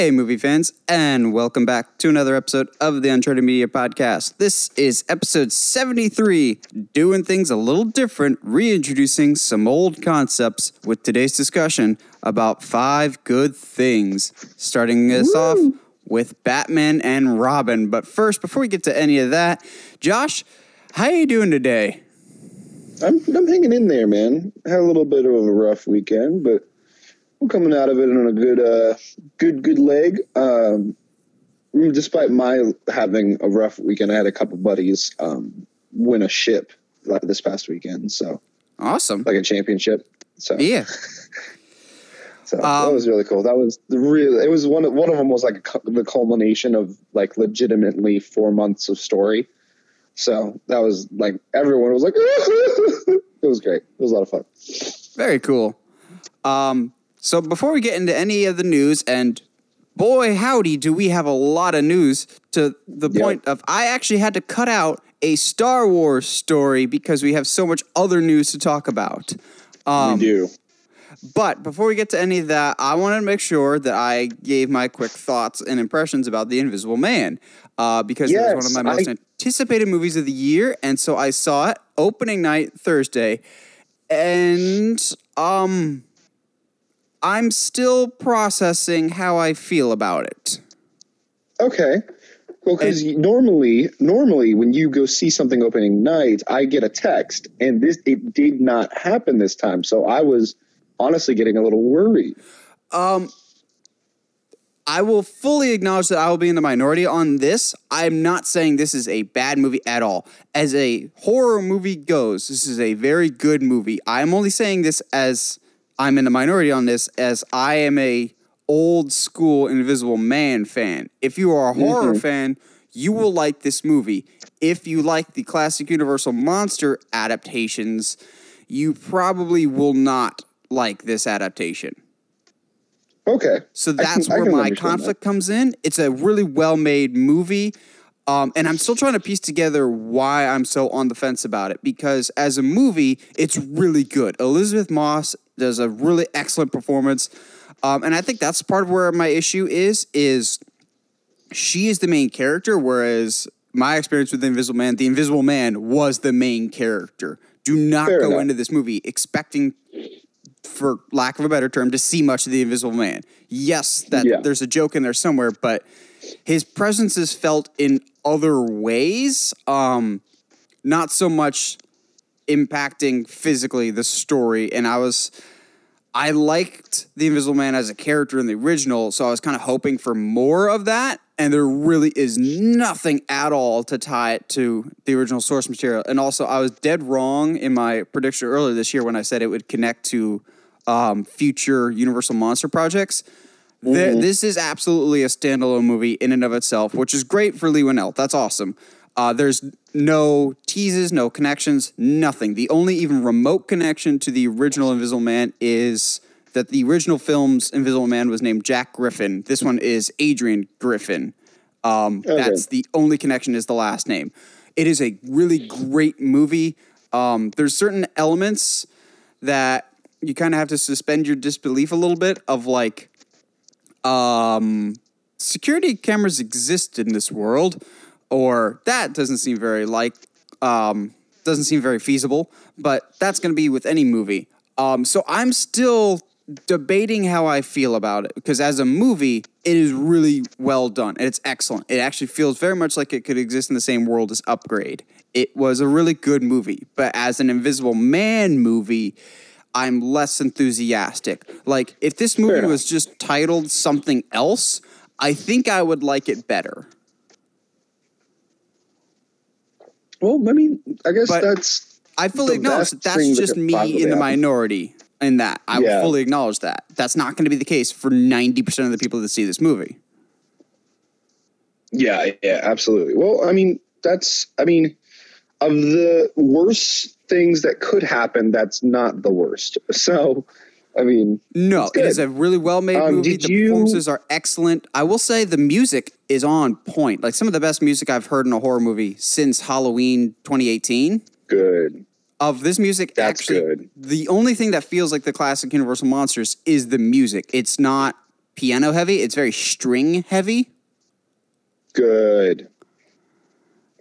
Hey, movie fans, and welcome back to another episode of the Uncharted Media Podcast. This is episode 73, doing things a little different, reintroducing some old concepts with today's discussion about five good things. Starting us off with Batman and Robin. But first, before we get to any of that, Josh, how are you doing today? I'm I'm hanging in there, man. Had a little bit of a rough weekend, but I'm coming out of it on a good uh good good leg. Um, despite my having a rough weekend, I had a couple buddies um, win a ship like this past weekend, so Awesome. like a championship. So Yeah. so that Um, was really cool. That was the real. It was one. Of, one of them was like a, the culmination of like legitimately four months of story. So that was like everyone was like, it was great. It was a lot of fun. Very cool. Um, so before we get into any of the news, and boy howdy, do we have a lot of news to the Yeah. point of I actually had to cut out a Star Wars story because we have so much other news to talk about. Um, we do. But before we get to any of that, I wanted to make sure that I gave my quick thoughts and impressions about The Invisible Man uh, because it was one of my most I- anticipated movies of the year, and so I saw it opening night Thursday, and um, I'm still processing how I feel about it. Okay. Well, because normally, normally when you go see something opening night, I get a text, and this it did not happen this time. So I was honestly getting a little worried. Um, I will fully acknowledge that I will be in the minority on this. I'm not saying this is a bad movie at all. As a horror movie goes, this is a very good movie. I'm only saying this as I'm in the minority on this, as I am a old school Invisible Man fan. If you are a horror mm-hmm. fan, you will like this movie. If you like the classic Universal monster adaptations, you probably will not like this adaptation. Okay. So I can- that's where my conflict comes in. It's a really well made movie. Um, and I'm still trying to piece together why I'm so on the fence about it because as a movie, it's really good. Elisabeth Moss does a really excellent performance. Um, and I think that's part of where my issue is, is she is the main character, whereas my experience with the Invisible Man, the Invisible Man was the main character. Do not Fair go enough. into this movie expecting for lack of a better term, to see much of the Invisible Man. Yes, that Yeah. there's a joke in there somewhere, but his presence is felt in other ways. Um, not so much impacting physically the story. And I was, I liked the Invisible Man as a character in the original, so I was kind of hoping for more of that. And there really is nothing at all to tie it to the original source material. And also, I was dead wrong in my prediction earlier this year when I said it would connect to um, future Universal Monster projects. There- this is absolutely a standalone movie in and of itself, which is great for Leigh Whannell. That's awesome. Uh, there's no teases, no connections, nothing. The only even remote connection to the original Invisible Man is that the original film's Invisible Man was named Jack Griffin. This one is Adrian Griffin. Um, That's the only connection is the last name. It is a really great movie. Um, there's certain elements that you kind of have to suspend your disbelief a little bit of like um security cameras exist in this world or that doesn't seem very like um doesn't seem very feasible but that's going to be with any movie. Um so i'm still debating how i feel about it because as a movie it is really well done and it's excellent. It actually feels very much like it could exist in the same world as upgrade. It was a really good movie but as an invisible man movie I'm less enthusiastic. Like, if this movie was just titled something else, I think I would like it better. Well, I mean, I guess But that's I fully acknowledge that that's things that just me in the minority in that. I Yeah. fully acknowledge that. That's not going to be the case for 90% of the people that see this movie. yeah, yeah, absolutely. Well, I mean, that's I mean, of the worst things that could happen, that's not the worst. So, I mean, No, it is a really well made Um, movie. The you- performances are excellent. I will say the music is on point. Like some of the best music I've heard in a horror movie since Halloween 2018. good. of this music That's actually good. the only thing that feels like the classic universal monsters is the music it's not piano heavy. It's very string heavy. Good.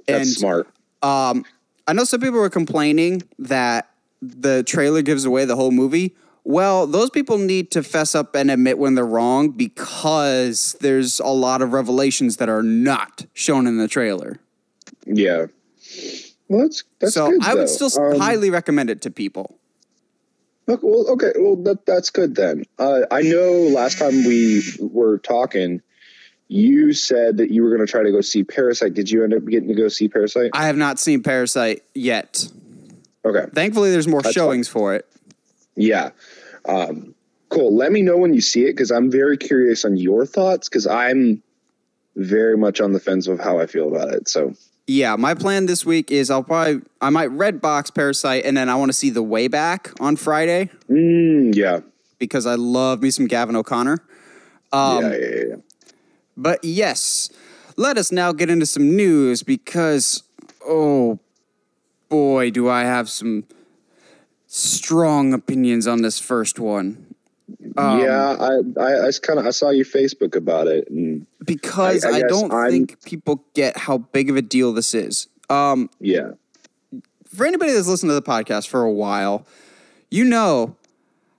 That's And- smart. Um, I know some people were complaining that the trailer gives away the whole movie. Well, those people need to fess up and admit when they're wrong because there's a lot of revelations that are not shown in the trailer. Yeah. Well, that's that's so good, I would though. still Um, highly recommend it to people. Look, well, okay, well that that's good then. Uh, I know last time we were talking, you said that you were going to try to go see Parasite. Did you end up getting to go see Parasite? I have not seen Parasite yet. Okay, Thankfully, there's more That's showings for it. yeah, um, cool. Let me know when you see it because I'm very curious on your thoughts because I'm very much on the fence of how I feel about it. So Yeah, my plan this week is I'll probably I might red box Parasite and then I want to see the way back on Friday mm, yeah, because I love me some Gavin O'Connor. Um, yeah, yeah, yeah. But yes, let us now get into some news because, oh boy, do I have some strong opinions on this first one. Um, yeah, I, I, I kind of I saw your Facebook about it, and Because I- I I, don't I'm- think people get how big of a deal this is. Um, yeah, for anybody that's listened to the podcast for a while, you know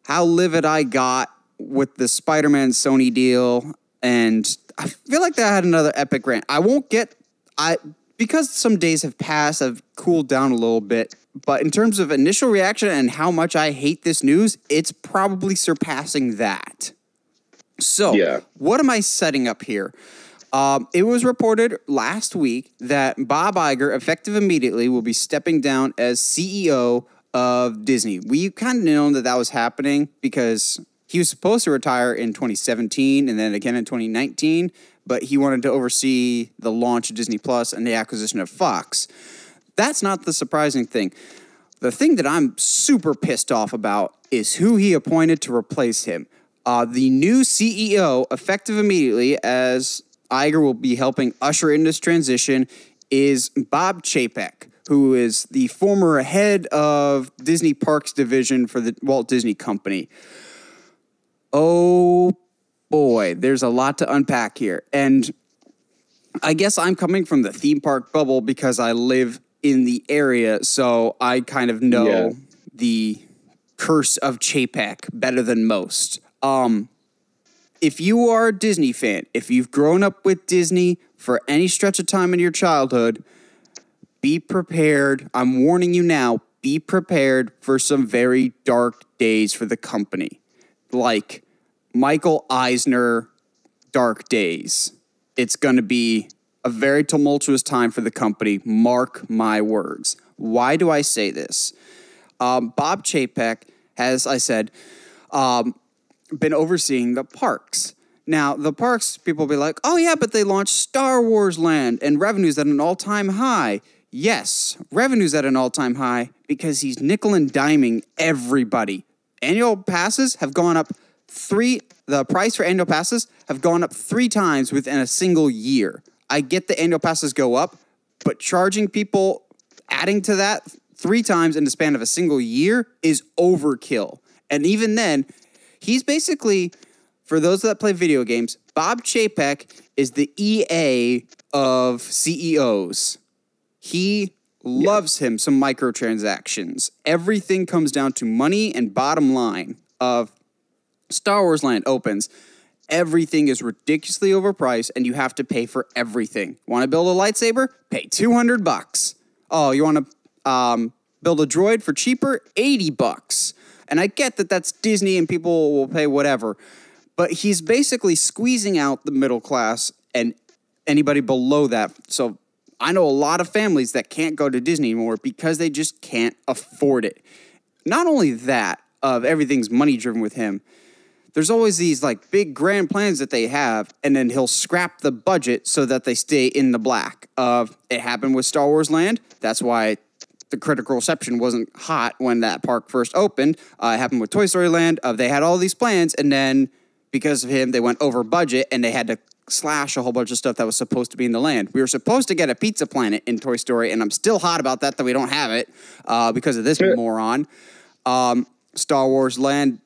how livid I got with the Spider Man Sony deal. And I feel like that had another epic rant. I won't get, I, because some days have passed, I've cooled down a little bit. But in terms of initial reaction and how much I hate this news, it's probably surpassing that. So, Yeah. what am I setting up here? Um, it was reported last week that Bob Iger, effective immediately, will be stepping down as CEO of Disney. We kind of known that that was happening because he was supposed to retire in 2017 and then again in 2019, but he wanted to oversee the launch of Disney Plus and the acquisition of Fox. That's not the surprising thing. The thing that I'm super pissed off about is who he appointed to replace him. Uh, the new CEO, effective immediately, as Iger will be helping usher in this transition, is Bob Chapek, who is the former head of Disney Parks Division for the Walt Disney Company. Oh boy, there's a lot to unpack here. And I guess I'm coming from the theme park bubble because I live in the area, so I kind of know Yeah. the curse of Chapek better than most. Um, if you are a Disney fan, if you've grown up with Disney for any stretch of time in your childhood, be prepared. I'm warning you now, be prepared for some very dark days for the company. Like Michael Eisner dark days. It's going to be a very tumultuous time for the company. Mark my words. Why do I say this? Um, Bob Chapek has, I said, um, been overseeing the parks. Now, the parks, people be like, oh, yeah, but they launched Star Wars Land and revenues at an all time high. Yes, revenues at an all time high because he's nickel and diming everybody. Annual passes have gone up three, the price for annual passes have gone up three times within a single year. I get the annual passes go up, but charging people, adding to that three times in the span of a single year is overkill. And even then, he's basically, for those that play video games, Bob Chapek is the EA of CEOs. He loves him some microtransactions. Everything comes down to money and bottom line of Star Wars Land opens. Everything is ridiculously overpriced and you have to pay for everything. Want to build a lightsaber? Pay 200 bucks. Oh, you want to um, build a droid for cheaper? 80 bucks. And I get that that's Disney and people will pay whatever. But he's basically squeezing out the middle class and anybody below that. So I know a lot of families that can't go to Disney anymore because they just can't afford it. Not only that, of everything's money driven with him, there's always these like big grand plans that they have, and then he'll scrap the budget so that they stay in the black. Of it happened with Star Wars Land. That's why the critical reception wasn't hot when that park first opened. Uh, it happened with Toy Story Land. Of they had all these plans, and then because of him, they went over budget and they had to slash a whole bunch of stuff that was supposed to be in the land. We were supposed to get a Pizza Planet in Toy Story, and I'm still hot about that that we don't have it uh, because of this moron. Um, Star Wars Land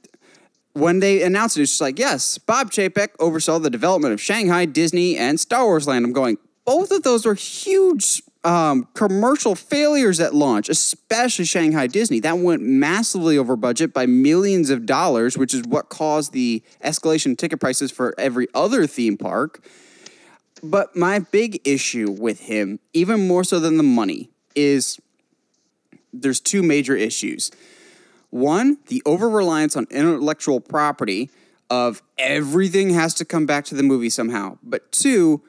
when they announced it, it's just like, yes, Bob Chapek oversaw the development of Shanghai, Disney, and Star Wars Land. I'm going, both of those are huge um, commercial failures at launch, especially Shanghai Disney. That went massively over budget by millions of dollars, which is what caused the escalation in ticket prices for every other theme park. But my big issue with him, even more so than the money, is there's two major issues. One, the over reliance on intellectual property of everything has to come back to the movie somehow. But two,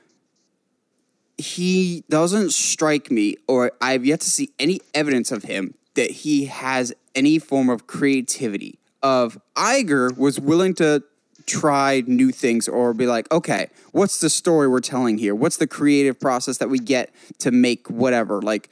he doesn't strike me, or I've yet to see any evidence of him that he has any form of creativity. Of Iger was willing to try new things or be like, okay, what's the story we're telling here? What's the creative process that we get to make whatever? Like,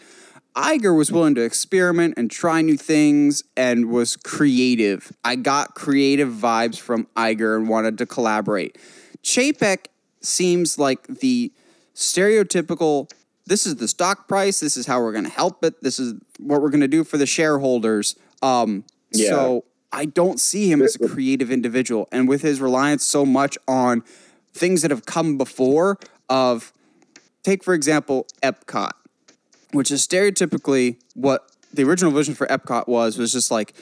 Iger was willing to experiment and try new things and was creative. I got creative vibes from Iger and wanted to collaborate. Chapek seems like the stereotypical this is the stock price, this is how we're going to help it, this is what we're going to do for the shareholders. Um, yeah. So I don't see him as a creative individual. And with his reliance so much on things that have come before, of take, for example, Epcot which is stereotypically what the original vision for Epcot was, was just like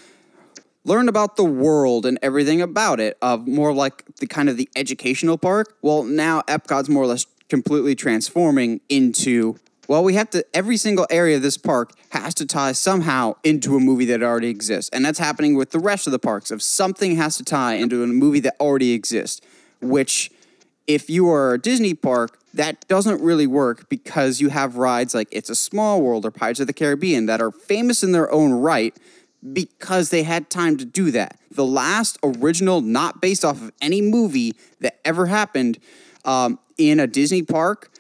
learn about the world and everything about it, of more like the kind of the educational park. Well, now Epcot's more or less completely transforming into well, we have to every single area of this park has to tie somehow into a movie that already exists. And that's happening with the rest of the parks. If something has to tie into a movie that already exists, which if you are a Disney park, that doesn't really work because you have rides like It's a Small World or Pirates of the Caribbean that are famous in their own right because they had time to do that. The last original, not based off of any movie that ever happened um, in a Disney park,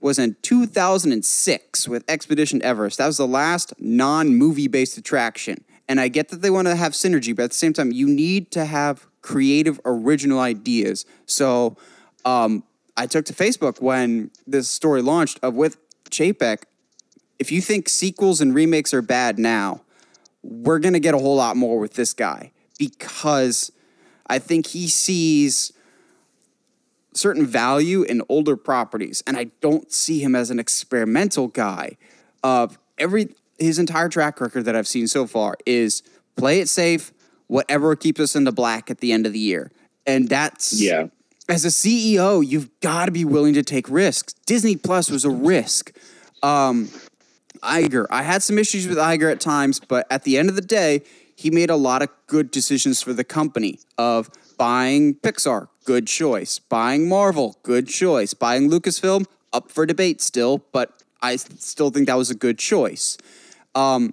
was in 2006 with Expedition Everest. That was the last non movie based attraction. And I get that they want to have synergy, but at the same time, you need to have creative, original ideas. So, um, I took to Facebook when this story launched of with Chapek. If you think sequels and remakes are bad now, we're gonna get a whole lot more with this guy because I think he sees certain value in older properties, and I don't see him as an experimental guy. Of every his entire track record that I've seen so far is play it safe, whatever keeps us in the black at the end of the year, and that's yeah as a CEO, you've got to be willing to take risks. Disney Plus was a risk. Um, Iger, I had some issues with Iger at times, but at the end of the day, he made a lot of good decisions for the company of buying Pixar, good choice. Buying Marvel, good choice. Buying Lucasfilm, up for debate still, but I still think that was a good choice. Um,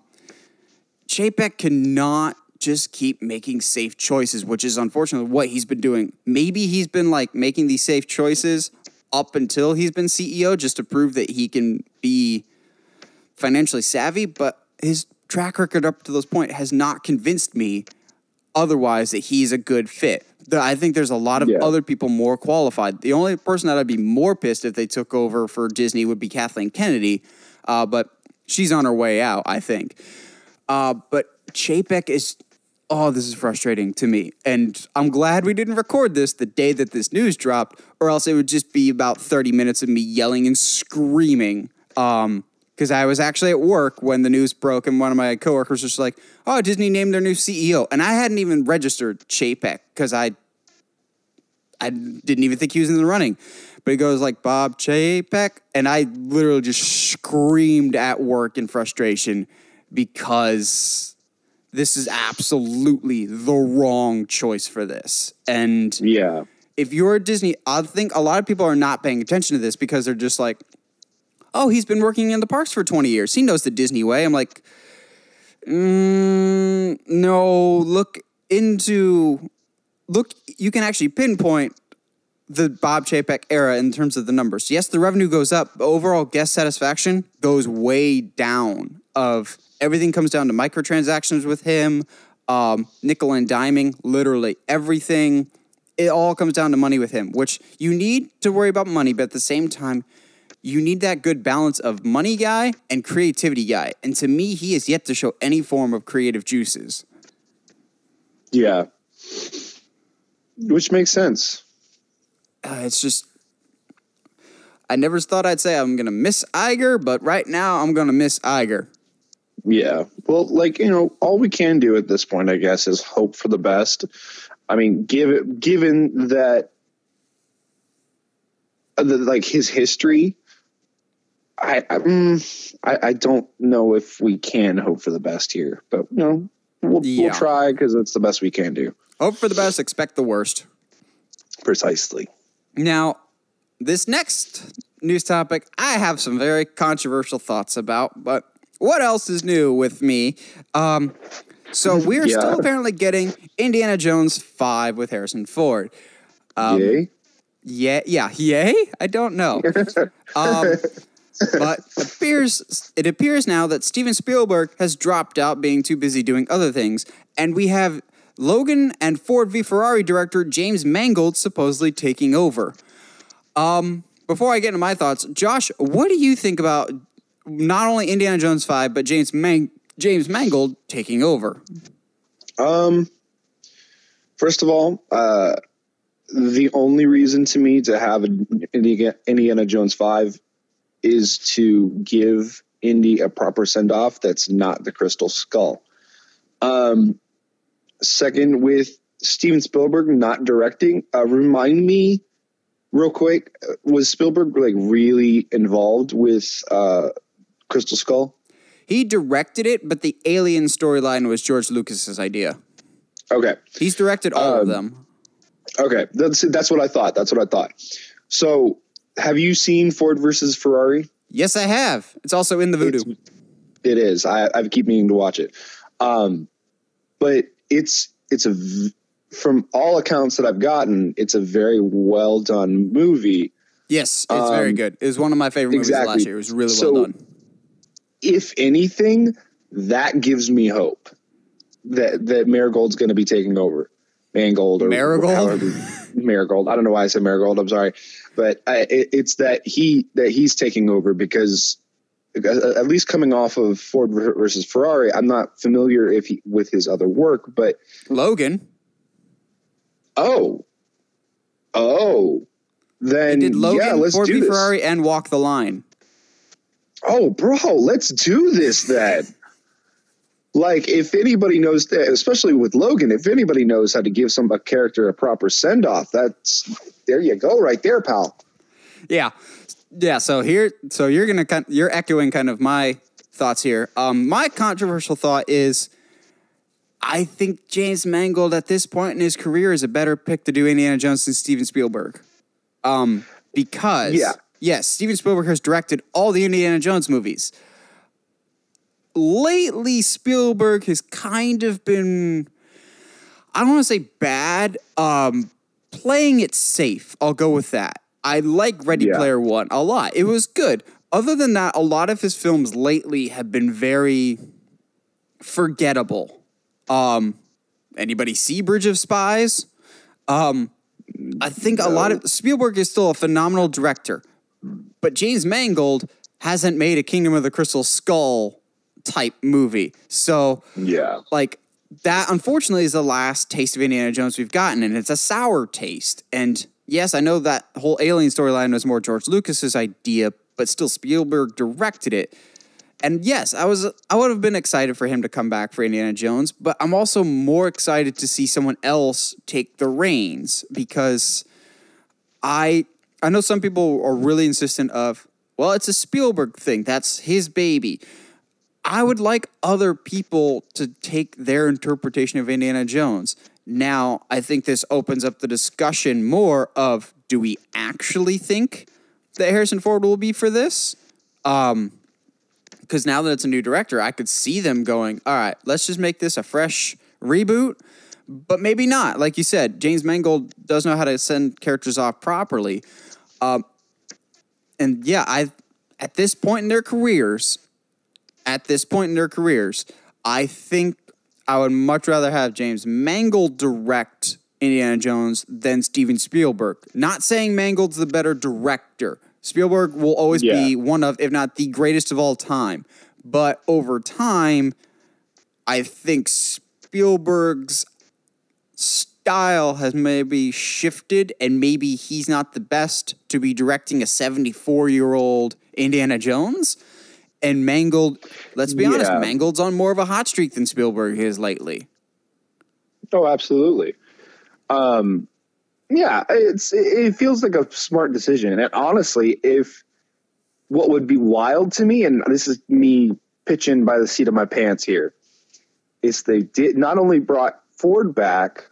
Chapek cannot just keep making safe choices, which is unfortunately what he's been doing. Maybe he's been like making these safe choices up until he's been CEO just to prove that he can be financially savvy, but his track record up to this point has not convinced me otherwise that he's a good fit. I think there's a lot of yeah. other people more qualified. The only person that I'd be more pissed if they took over for Disney would be Kathleen Kennedy, uh, but she's on her way out, I think. Uh, but Chapek is oh, this is frustrating to me. And I'm glad we didn't record this the day that this news dropped, or else it would just be about 30 minutes of me yelling and screaming. Um, because I was actually at work when the news broke, and one of my coworkers was just like, "Oh, Disney named their new CEO," and I hadn't even registered Chapek because I, I didn't even think he was in the running. But he goes like Bob Chapek, and I literally just screamed at work in frustration because this is absolutely the wrong choice for this. And yeah, if you're Disney, I think a lot of people are not paying attention to this because they're just like, oh, he's been working in the parks for 20 years. He knows the Disney way. I'm like, mm, no, look into, look, you can actually pinpoint the Bob Chapek era in terms of the numbers. Yes, the revenue goes up, but overall guest satisfaction goes way down of everything comes down to microtransactions with him, um, nickel and diming, literally everything. It all comes down to money with him, which you need to worry about money, but at the same time, you need that good balance of money guy and creativity guy. And to me, he has yet to show any form of creative juices. Yeah. which makes sense. Uh, it's just I never thought I'd say I'm gonna miss Iger, but right now I'm gonna miss Iger. Yeah. Well, like, you know, all we can do at this point, I guess, is hope for the best. I mean, give it, given that, uh, the, like, his history, I, I, mm, I, I don't know if we can hope for the best here, but, you know, we'll, Yeah. we'll try because it's the best we can do. Hope for the best, expect the worst. Precisely. Now, this next news topic, I have some very controversial thoughts about, but what else is new with me? Um, so we're Yeah. still apparently getting Indiana Jones 5 with Harrison Ford. Um, Yay. Yeah, yeah, yay? I don't know. um, but appears it appears now that Steven Spielberg has dropped out, being too busy doing other things, and we have Logan and Ford v Ferrari director James Mangold supposedly taking over. Um, before I get into my thoughts, Josh, what do you think about not only Indiana Jones Five, but James Man- James Mangold taking over? Um, first of all, uh, the only reason to me to have Indiana, Indiana Jones 5 is to give Indy a proper send off that's not the Crystal Skull. Um, second, with Steven Spielberg not directing, uh, remind me real quick was Spielberg like really involved with uh, Crystal Skull? He directed it, but the alien storyline was George Lucas's idea. Okay. He's directed all of Um, them. Okay, that's that's what I thought. That's what I thought. So, have you seen Ford versus Ferrari? Yes, I have. It's also in the Vudu. It's- It is. I I keep meaning to watch it. Um, but it's it's a from all accounts that I've gotten, it's a very well done movie. yes, it's very um, good. It was one of my favorite movies exactly. last year. It was really So- well done. If anything, that gives me hope that that Marigold's going to be taking over. Mangold or Marigold? however- Marigold. I don't know why I said Marigold. I'm sorry, but I, it, it's that he that he's taking over because uh, at least coming off of Ford versus Ferrari, I'm not familiar if he, with his other work, but Logan. oh, oh, then He did Logan, yeah, let's Ford do v this. Ferrari, and Walk the Line. Oh, bro, let's do this then. Like, if anybody knows that, especially with Logan, if anybody knows how to give some a character a proper send off, that's there you go, right there, pal. Yeah, yeah. So here, so you're gonna kind, you're echoing kind of my thoughts here. Um, my controversial thought is, I think James Mangold at this point in his career is a better pick to do Indiana Jones than Steven Spielberg. Um, because Yeah. yes, Steven Spielberg has directed all the Indiana Jones movies. Lately, Spielberg has kind of been I don't want to say bad. Um, playing it safe. I'll go with that. I like Ready Yeah. Player One a lot. It was good. Other than that, a lot of his films lately have been very forgettable. Um, anybody see Bridge of Spies? Um, I think a lot of Spielberg is still a phenomenal director, but James Mangold hasn't made a Kingdom of the Crystal Skull type movie. So Yeah. like that unfortunately is the last taste of Indiana Jones we've gotten, and it's a sour taste. And yes, I know that whole alien storyline was more George Lucas's idea, but still Spielberg directed it. And yes, I was I would have been excited for him to come back for Indiana Jones, but I'm also more excited to see someone else take the reins because I I know some people are really insistent of, well, it's a Spielberg thing. That's his baby. I would like other people to take their interpretation of Indiana Jones. Now, I think this opens up the discussion more of do we actually think that Harrison Ford will be for this? Um, because now that it's a new director, I could see them going, all right, let's just make this a fresh reboot, but maybe not. Like you said, James Mangold does know how to send characters off properly. Um, and yeah, I at this point in their careers, at this point in their careers, I think I would much rather have James Mangold direct Indiana Jones than Steven Spielberg. Not saying Mangold's the better director. Spielberg will always be one of, if not the greatest of all time. But over time, I think Spielberg's style has maybe shifted, and maybe he's not the best to be directing a 74 year old Indiana Jones. And Mangold, let's be honest, Yeah. Mangold's on more of a hot streak than Spielberg is lately. Oh, absolutely. Um, yeah, it's it feels like a smart decision. And honestly, if what would be wild to me, and this is me pitching by the seat of my pants here, is they did not only brought Ford back,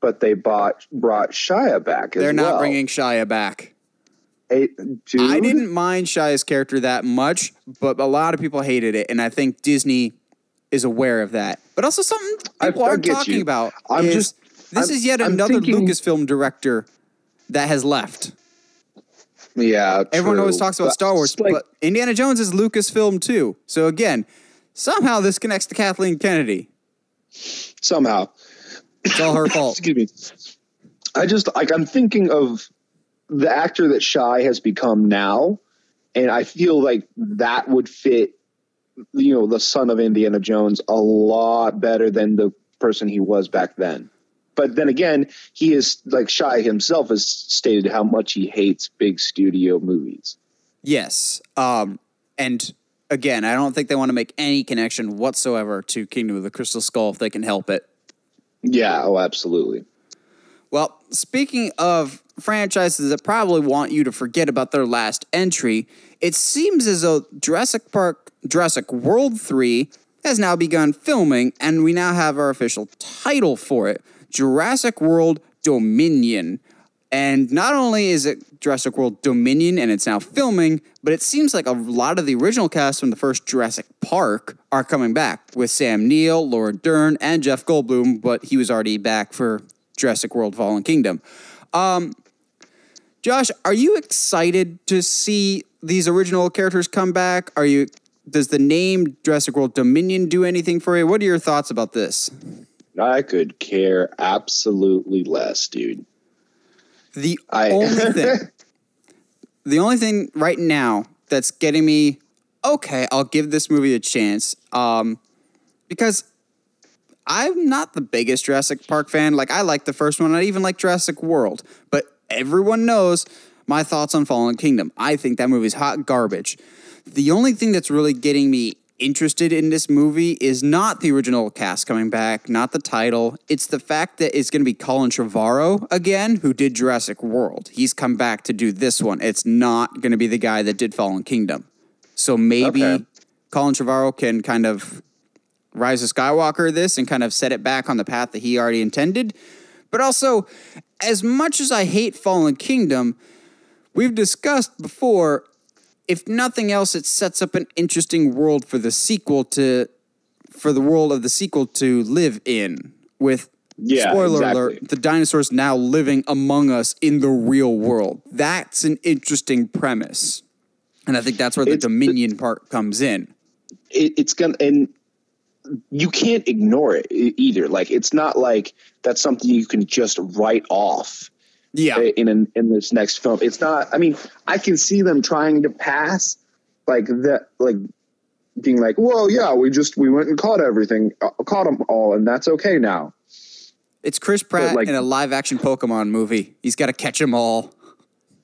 but they bought brought Shia back. They're not well. bringing Shia back. Dude, I didn't mind Shia's character that much, but a lot of people hated it, and I think Disney is aware of that. But also something people aren't talking you. about I'm is just- this I'm- is yet I'm another thinking- Lucasfilm director that has left. Yeah, Everyone always talks about But Star Wars, like- but Indiana Jones is Lucasfilm too. So again, somehow this connects to Kathleen Kennedy. somehow. It's all her fault. Excuse me. I just like I'm thinking of the actor that Shia has become now, and I feel like that would fit, you know, the son of Indiana Jones a lot better than the person he was back then. But then again, he is like Shia himself has stated how much he hates big studio movies. Yes. Um, and again, I don't think they want to make any connection whatsoever to Kingdom of the Crystal Skull if they can help it. Yeah, oh, absolutely. Well, speaking of franchises that probably want you to forget about their last entry, it seems as though Jurassic Park Jurassic World 3 has now begun filming, and we now have our official title for it Jurassic World Dominion. And not only is it Jurassic World Dominion and it's now filming, but it seems like a lot of the original cast from the first Jurassic Park are coming back with Sam Neill, Laura Dern, and Jeff Goldblum, but he was already back for Jurassic World Fallen Kingdom. Um, Josh, are you excited to see these original characters come back? Are you does the name Jurassic World Dominion do anything for you? What are your thoughts about this? I could care absolutely less, dude. The I only thing the only thing right now that's getting me okay, I'll give this movie a chance. Um, because I'm not the biggest Jurassic Park fan. Like I like the first one, I even like Jurassic World, but everyone knows my thoughts on Fallen Kingdom. I think that movie's hot garbage. The only thing that's really getting me interested in this movie is not the original cast coming back, not the title. It's the fact that it's going to be Colin Trevorrow again, who did Jurassic World. He's come back to do this one. It's not going to be the guy that did Fallen Kingdom. So maybe Okay. Colin Trevorrow can kind of Rise of Skywalker this and kind of set it back on the path that he already intended. But also, as much as I hate Fallen Kingdom, we've discussed before, if nothing else, it sets up an interesting world for the sequel to for the world of the sequel to live in with Yeah, spoiler exactly. alert, the dinosaurs now living among us in the real world. That's an interesting premise. And I think that's where the It's- Dominion part comes in. it, it's gonna and you can't ignore it either like it's not like that's something you can just write off Yeah. in in, in this next film it's not i mean i can see them trying to pass like that like being like whoa yeah we just we went and caught everything uh, caught them all and that's okay now It's Chris Pratt like- in a live action Pokemon movie. He's got to catch them all.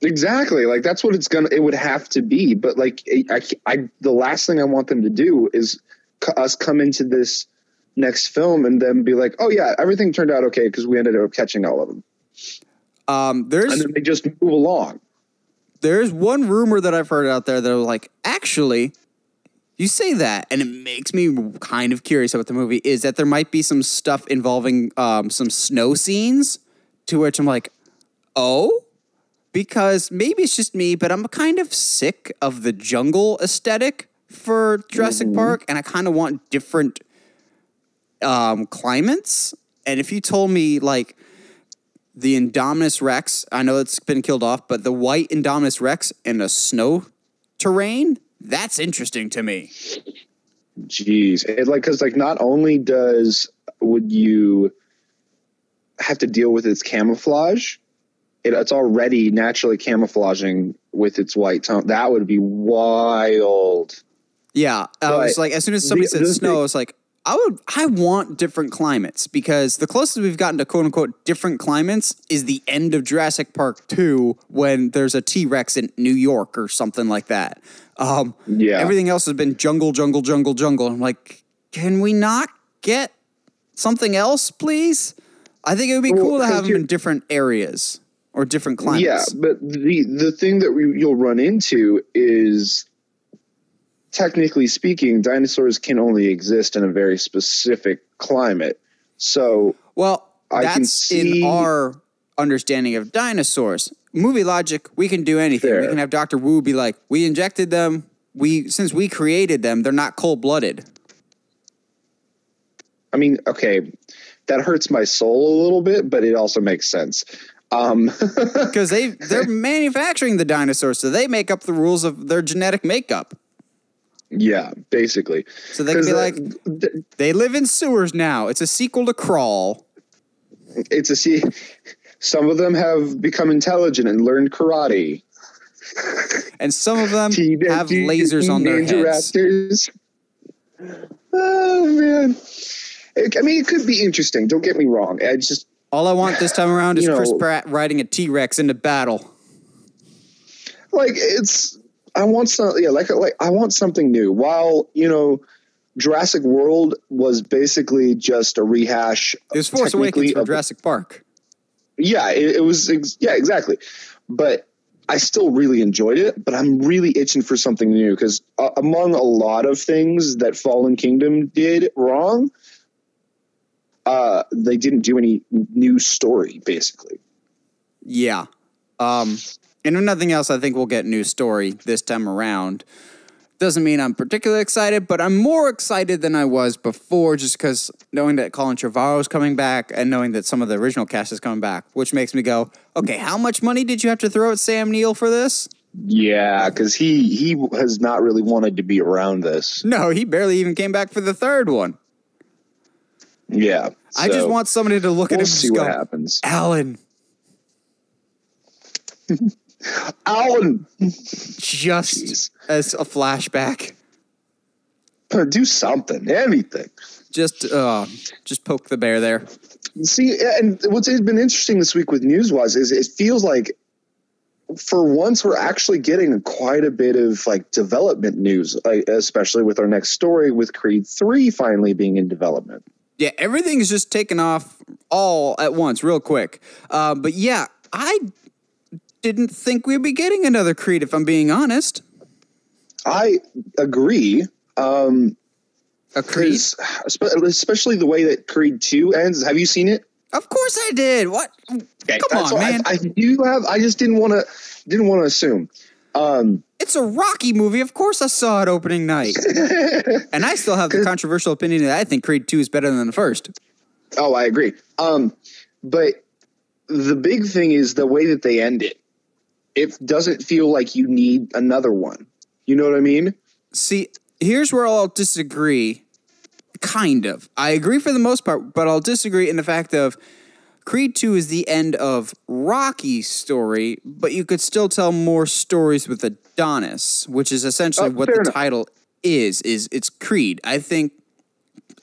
exactly like that's what it's gonna it would have to be but like i, I the last thing i want them to do is us come into this next film and then be like oh yeah everything turned out okay because we ended up catching all of them. Um, there's and then they just move along. There's one rumor that I've heard out there that are like, actually, you say that, and it makes me kind of curious about the movie. Is that there might be some stuff involving um, some snow scenes, to which I'm like, oh, because maybe it's just me, but I'm kind of sick of the jungle aesthetic for Jurassic Park, and I kind of want different um, climates. And if you told me like the Indominus Rex, I know it's been killed off, but the white Indominus Rex in a snow terrain, that's interesting to me. Jeez, it like because like not only does would you have to deal with its camouflage, it, it's already naturally camouflaging with its white tone. That would be wild. Yeah, I was like, as soon as somebody the- said snow, thing- I was like, I would I want different climates because the closest we've gotten to quote unquote different climates is the end of Jurassic Park 2 when there's a T-Rex in New York or something like that. Um Yeah. everything else has been jungle jungle jungle jungle. I'm like, can we not get something else, please? I think it would be Well, cool to have them in different areas or different climates. Yeah, but the the thing that we, you'll run into is technically speaking, dinosaurs can only exist in a very specific climate. So Well, I that's see- in our understanding of dinosaurs. Movie logic, we can do anything. We can have Doctor Wu be like, "We injected them. We since we created them, they're not cold blooded." I mean, okay, that hurts my soul a little bit, but it also makes sense. Um, Because they they're manufacturing the dinosaurs, so they make up the rules of their genetic makeup. Yeah, basically. So they can 'Cause be the- uh, like, the- they live in sewers now. It's a sequel to Crawl. it's a see. Some of them have become intelligent and learned karate. And some of them have lasers on their heads. Raptors. Oh man. It- I mean, it could be interesting. Don't get me wrong. I just All I want this time around is You Chris Pratt riding a T Rex into battle. like it's. I want some. Yeah, like like I want something new. While you know, Jurassic World was basically just a rehash. It was Force Awakens technically for of- Jurassic Park. Yeah, it, it was. Ex- yeah, exactly. But I still really enjoyed it. But I'm really itching for something new because uh, among a lot of things that Fallen Kingdom did wrong, uh, they didn't do any new story. Basically, Yeah. Um, and if nothing else, I think we'll get a new story this time around. Doesn't mean I'm particularly excited, but I'm more excited than I was before just because knowing that Colin Trevorrow is coming back and knowing that some of the original cast is coming back, which makes me go, okay, how much money did you have to throw at Sam Neill for this? yeah, because he he has not really wanted to be around this. No, he barely even came back for the third one. Yeah, I just want somebody to look at We'll him and see what happens. Alan, Alan, just Jeez. as a flashback. do something, anything. Just, uh, just poke the bear there. See, and what's been interesting this week with news Newswise is it feels like for once we're actually getting quite a bit of like development news, especially with our next story with Creed 3 finally being in development. Yeah, everything's just taken off all at once, real quick. Uh, but yeah, I didn't think we'd be getting another Creed, if I'm being honest. I agree. Um, A Creed? especially the way that Creed 2 ends. Have you seen it? Of course I did. What? Come That's on, man. I, I do have. I just didn't want to. Didn't want to assume. Um, it's a Rocky movie. Of course I saw it opening night. and I still have the controversial opinion that I think Creed 2 is better than the first. Oh, I agree. Um, but the big thing is the way that they end it. It doesn't feel like you need another one. You know what I mean? See, here's where I'll disagree. Kind of. I agree for the most part, but I'll disagree in the fact of Creed 2 is the end of Rocky's story, but you could still tell more stories with Adonis, which is essentially Oh, what the enough. title is. Is it's Creed. I think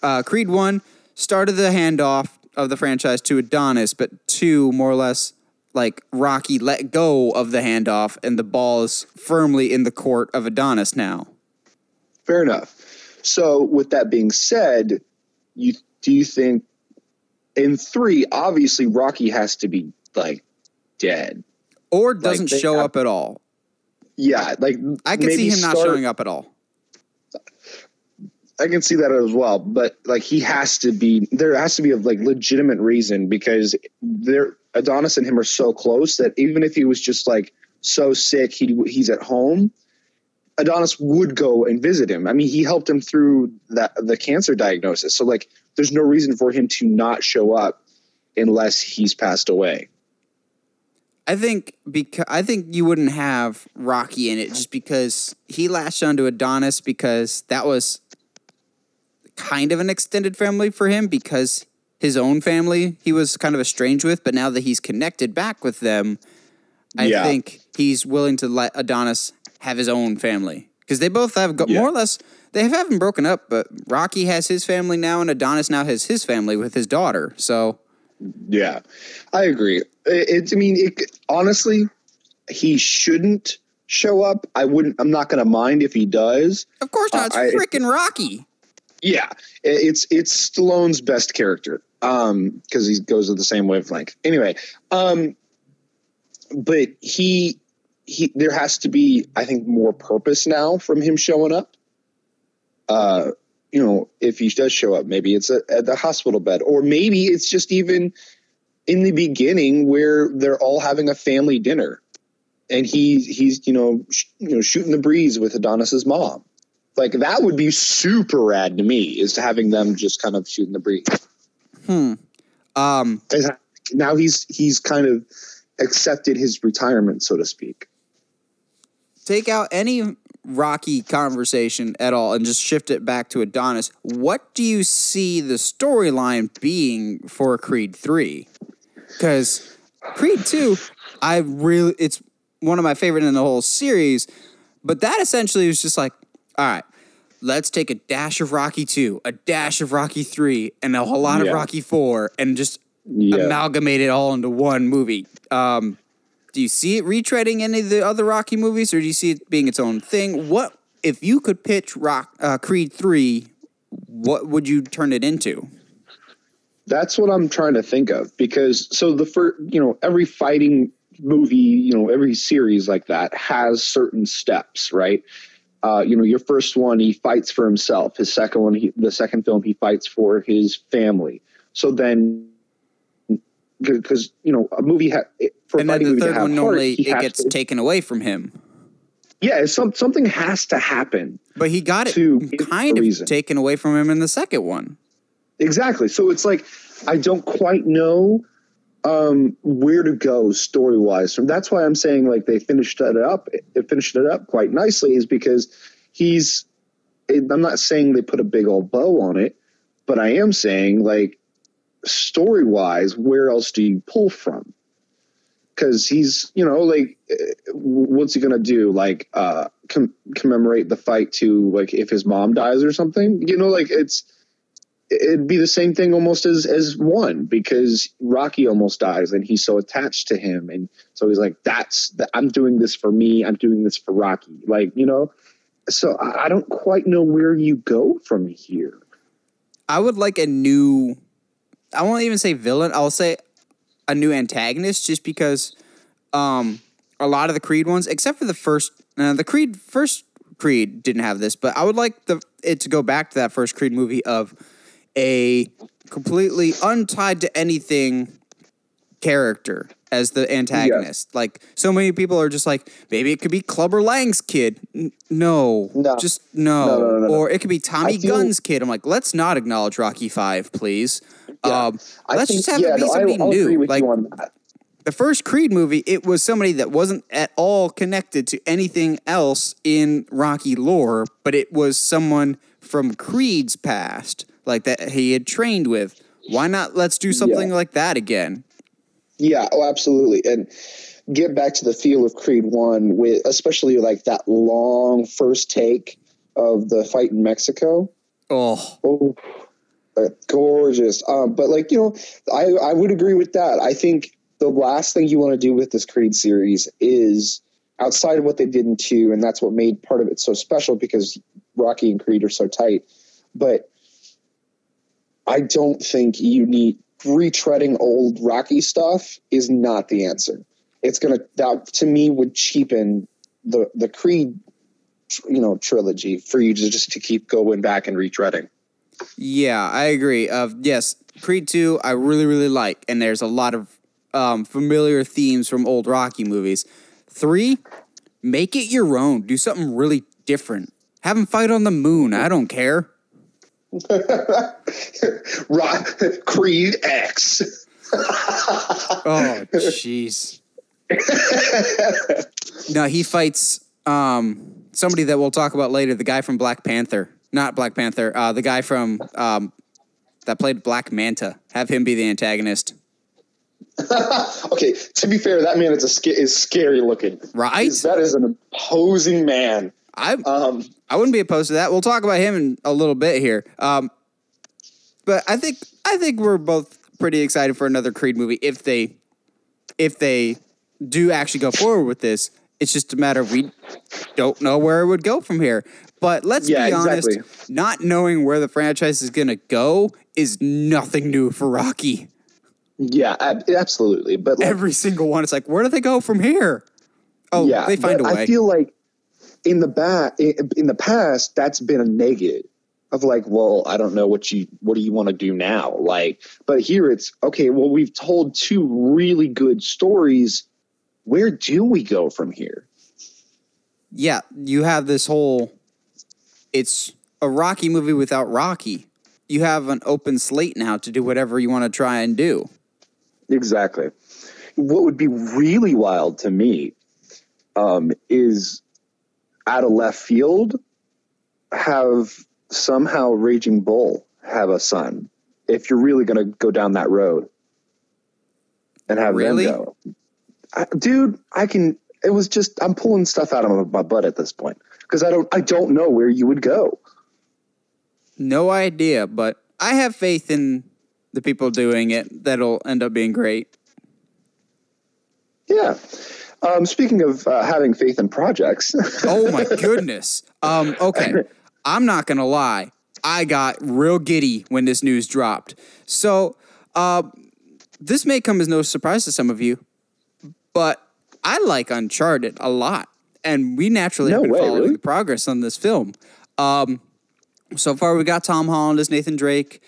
uh, Creed 1 started the handoff of the franchise to Adonis, but 2 more or less like Rocky let go of the handoff and the ball is firmly in the court of Adonis now. Fair enough. So, with that being said, you do you think in three, obviously Rocky has to be like dead. or doesn't they show have- up at all. Yeah, like I can see him not showing up at all. I can see that as well, but like he has to be there has to be a like legitimate reason because there Adonis and him are so close that even if he was just like so sick he he's at home, Adonis would go and visit him. I mean, he helped him through that the cancer diagnosis. So like there's no reason for him to not show up unless he's passed away. I think because I think you wouldn't have Rocky in it just because he latched onto Adonis because that was kind of an extended family for him because his own family he was kind of estranged with, but now that he's connected back with them, I Yeah. think he's willing to let Adonis have his own family because they both have go- Yeah. more or less they haven't broken up, but Rocky has his family now, and Adonis now has his family with his daughter. So Yeah, I agree. It, it, I mean, it, honestly, he shouldn't show up. I wouldn't. I'm not going to mind if he does. of course not. It's Uh, freaking Rocky. Yeah, it's it's Stallone's best character um because he goes with the same wavelength. Anyway, um but he he there has to be I think more purpose now from him showing up. Uh you know, if he does show up, maybe it's at, at the hospital bed or maybe it's just even in the beginning where they're all having a family dinner and he he's you know sh- you know shooting the breeze with Adonis's mom. Like that would be super rad to me is to having them just kind of shooting the breeze. Hmm. Um, now he's he's kind of accepted his retirement, so to speak. take out any Rocky conversation at all and just shift it back to Adonis. What do you see the storyline being for Creed 3? Because Creed 2, I really, it's one of my favorite in the whole series, but that essentially was just like, all right, let's take a dash of Rocky 2, a dash of Rocky 3, and a whole lot Yeah. of Rocky 4, and just Yeah. amalgamate it all into one movie. Um, do you see it retreading any of the other Rocky movies, or do you see it being its own thing? What if you could pitch Rock uh, Creed three? What would you turn it into? That's what I'm trying to think of because so the first, you know, every fighting movie, you know, every series like that has certain steps, right? Uh, you know, your first one, he fights for himself. His second one, he, the second film, he fights for his family. So then, because you know, a movie ha- for a And then the movie third one heart, normally he it gets to- taken away from him, yeah, some, something has to happen. but he got it kind of reason. taken away from him in the second one. Exactly. So it's like I don't quite know um, where to go story wise. So that's why I'm saying like they finished it up. It finished it up quite nicely, is because he's. I'm not saying they put a big old bow on it, but I am saying like story wise, where else do you pull from? Because he's, you know, like, what's he gonna do? Like, uh, com- commemorate the fight to like if his mom dies or something? You know, like it's it'd be the same thing almost as as one because Rocky almost dies and he's so attached to him and so he's like that's the, I'm doing this for me I'm doing this for Rocky like you know so I, I don't quite know where you go from here I would like a new. I won't even say villain. I'll say a new antagonist, just because um, a lot of the Creed ones, except for the first, uh, the Creed first Creed didn't have this, but I would like the it to go back to that first Creed movie of a completely untied to anything character as the antagonist. Like so many people are just like, maybe it could be Clubber Lang's kid. N- no, No. just no. No, no. Or it could be Tommy feel- Gunn's kid. I'm like, let's not acknowledge Rocky Five, please. Yeah. Um, let's think- just have yeah, it be somebody I'll new. Like that. the first Creed movie, it was somebody that wasn't at all connected to anything else in Rocky lore, but it was someone from Creed's past, like that he had trained with. Why not? Let's do something like that again. Yeah, oh, absolutely. And get back to the feel of Creed One with especially like that long first take of the fight in Mexico. Oh, Oh, uh, gorgeous. Um, but like you know, I I would agree with that. I think the last thing you want to do with this Creed series is outside of what they did in two, and that's what made part of it so special because Rocky and Creed are so tight. But I don't think you need retreading old Rocky stuff is not the answer. It's gonna that to me would cheapen the the Creed you know trilogy for you to just to keep going back and retreading. yeah, I agree. Uh, yes, Creed 2, I really, really like, and there's a lot of um, familiar themes from old Rocky movies. Three, make it your own. Do something really different. Have him fight on the moon. I don't care. Rock, Creed X. Oh, jeez. no, he fights um, somebody that we'll talk about later. The guy from Black Panther, not Black Panther. Uh, the guy from um, that played Black Manta. Have him be the antagonist, okay, to be fair, that man is a sca- is scary looking. right? That is an imposing man. I Um, I wouldn't be opposed to that. We'll talk about him in a little bit here. Um, but I think I think we're both pretty excited for another Creed movie if they if they do actually go forward with this. It's just a matter of we don't know where it would go from here. But let's Yeah, be honest, exactly. not knowing where the franchise is going to go is nothing new for Rocky. yeah, ab- absolutely. But like, Every single one, it's like, where do they go from here? Oh, yeah, they find a way. I feel like in the back, in the past, that's been a negative of like, well, I don't know what you, what do you want to do now? Like, but here it's okay. Well, we've told two really good stories. Where do we go from here? yeah, you have this whole it's a Rocky movie without Rocky. You have an open slate now to do whatever you want to try and do. Exactly. What would be really wild to me um, is out of left field have somehow Raging Bull have a son. If you're really going to go down that road and have Really? them go, I, dude, I can. It was just I'm pulling stuff out of my butt at this point because I don't I don't know where you would go. No idea, but I have faith in the people doing it that'll end up being great. Yeah. Um, speaking of uh, having faith in projects, Oh my goodness. Um, okay. I'm not gonna lie. I got real giddy when this news dropped. So uh, this may come as no surprise to some of you, but I like Uncharted a lot. And we naturally No have been way, following really? the progress on this film. Um, so far we got Tom Holland as Nathan Drake.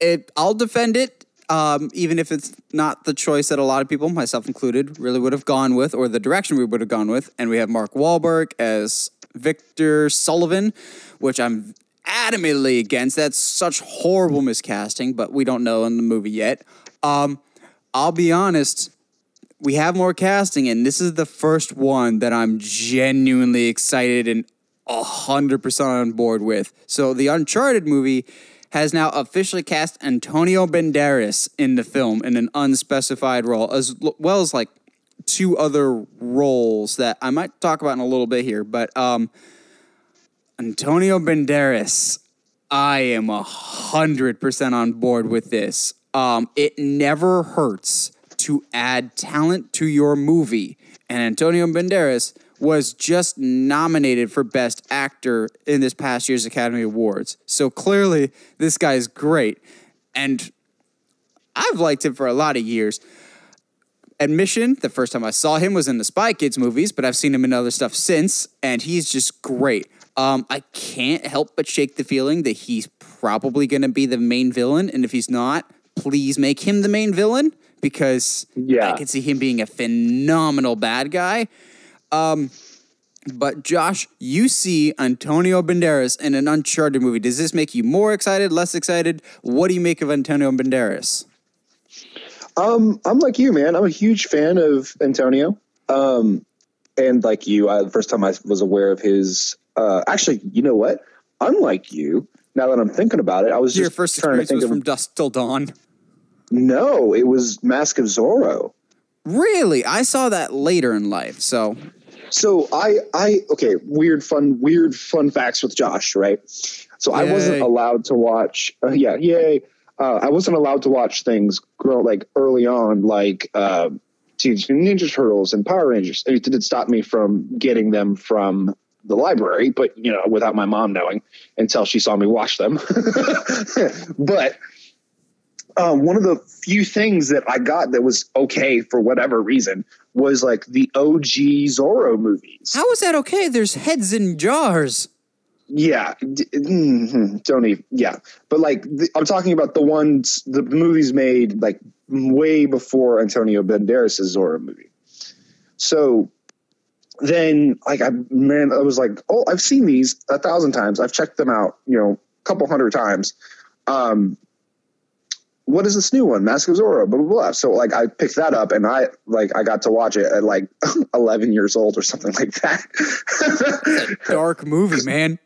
It I'll defend it. Um, even if it's not the choice that a lot of people, myself included, really would have gone with, or the direction we would have gone with. And we have Mark Wahlberg as Victor Sullivan, which I'm adamantly against. That's such horrible miscasting, but we don't know in the movie yet. Um, I'll be honest, we have more casting, and this is the first one that I'm genuinely excited and 100% on board with. So, the Uncharted movie has now officially cast Antonio Banderas in the film in an unspecified role, as well as like two other roles that I might talk about in a little bit here. But um, Antonio Banderas, I am a hundred percent on board with this. Um, it never hurts to add talent to your movie, and Antonio Banderas was just nominated for Best Actor in this past year's Academy Awards. So clearly, this guy is great, and I've liked him for a lot of years. Admission, the first time I saw him was in the Spy Kids movies, but I've seen him in other stuff since, and he's just great. Um, I can't help but shake the feeling that he's probably going to be the main villain, and if he's not, please make him the main villain because Yeah. I can see him being a phenomenal bad guy. Um, but Josh, you see Antonio Banderas in an Uncharted movie. Does this make you more excited, less excited? What do you make of Antonio Banderas? Um, I'm like you, man. I'm a huge fan of Antonio. Um, and like you, I, the first time I was aware of his, uh, actually, you know what? Unlike you, now that I'm thinking about it, I was Your just first trying to think was of. from Dusk Till Dawn. no, it was Mask of Zorro. Really? I saw that later in life. So, So I, I, okay, weird fun, weird fun facts with Josh, right? So I wasn't allowed to watch. Uh, yeah, yay! Uh, I wasn't allowed to watch things grow like early on, like uh, Teenage Ninja Turtles and Power Rangers. It didn't stop me from getting them from the library, but you know, without my mom knowing until she saw me watch them. but um, one of the few things that I got that was okay for whatever reason was like the OG Zorro movies. how is that okay? There's heads in jars. Yeah, mhm, don't even. Yeah, but like the, I'm talking about the ones the movies made like way before Antonio Banderas' Zorro movie. So then, like I man, I was like, oh, I've seen these a thousand times. I've checked them out, you know, a couple hundred times. Um, what is this new one? Mask of Zorro, blah blah blah. So like I picked that up and I like I got to watch it at like 11 years old or something like that. Dark movie, man.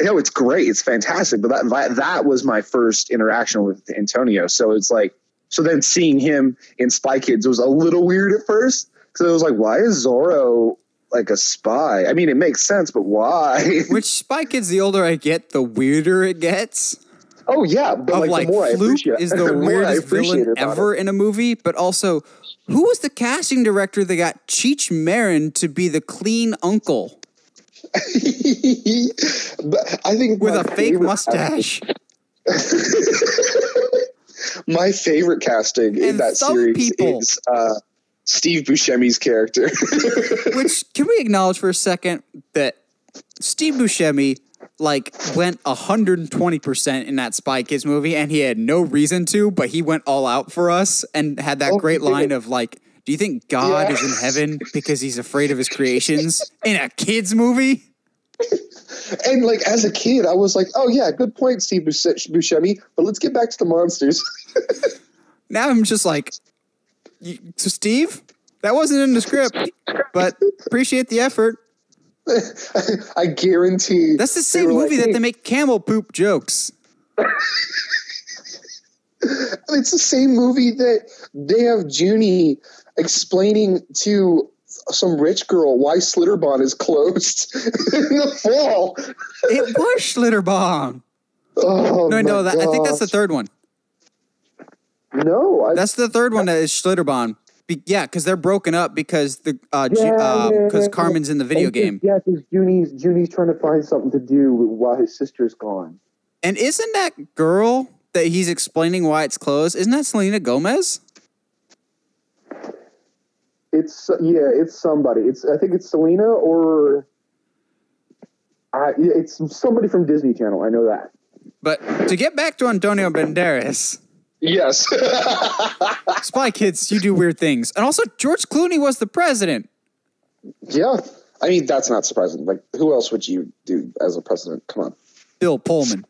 no, it's great. It's fantastic. But that, that that was my first interaction with Antonio. So it's like, so then seeing him in Spy Kids was a little weird at first. So it was like, why is Zorro like a spy. I mean, it makes sense, but why? Which Spy Kids, the older I get, the weirder it gets. Oh yeah, but Of like, like, the more I appreciate, is the I weirdest villain ever in a movie, but also, who was the casting director that got Cheech Marin to be the clean uncle but I think with a fake mustache? My favorite casting in that series people- is uh, Steve Buscemi's character. Which can we acknowledge for a second that Steve Buscemi like went 120% in that Spy Kids movie and he had no reason to, but he went all out for us and had that Oh, great line of like, do you think God Yeah. is in heaven because he's afraid of his creations in a kids movie? and like as a kid, I was like, "Oh yeah, good point, Steve Bus- Buscemi." But let's get back to the monsters. Now I'm just like, so Steve, that wasn't in the script, but appreciate the effort. I guarantee That's the same were like, movie that "Hey, they make camel poop jokes. It's the same movie that they have Junie explaining to some rich girl why Slitterbond is closed in the fall. It was Schlitterbahn. Oh, No, no, that, I think that's the third one. No, I, That's the third one that is Schlitterbahn. Be, yeah, because they're broken up because the uh, because Yeah, yeah, yeah, Carmen's in the video And game. Yeah, because Junie's Junie's trying to find something to do while his sister's gone. And isn't that girl that he's explaining why it's closed? Isn't that Selena Gomez? It's yeah, it's somebody. It's I think it's Selena or I it's somebody from Disney Channel. I know that. But to get back to Antonio Banderas, yes. Spy Kids, you do weird things. And also, George Clooney was the president. yeah. I mean, that's not surprising. Like, who else would you do as a president? Come on. Bill Pullman.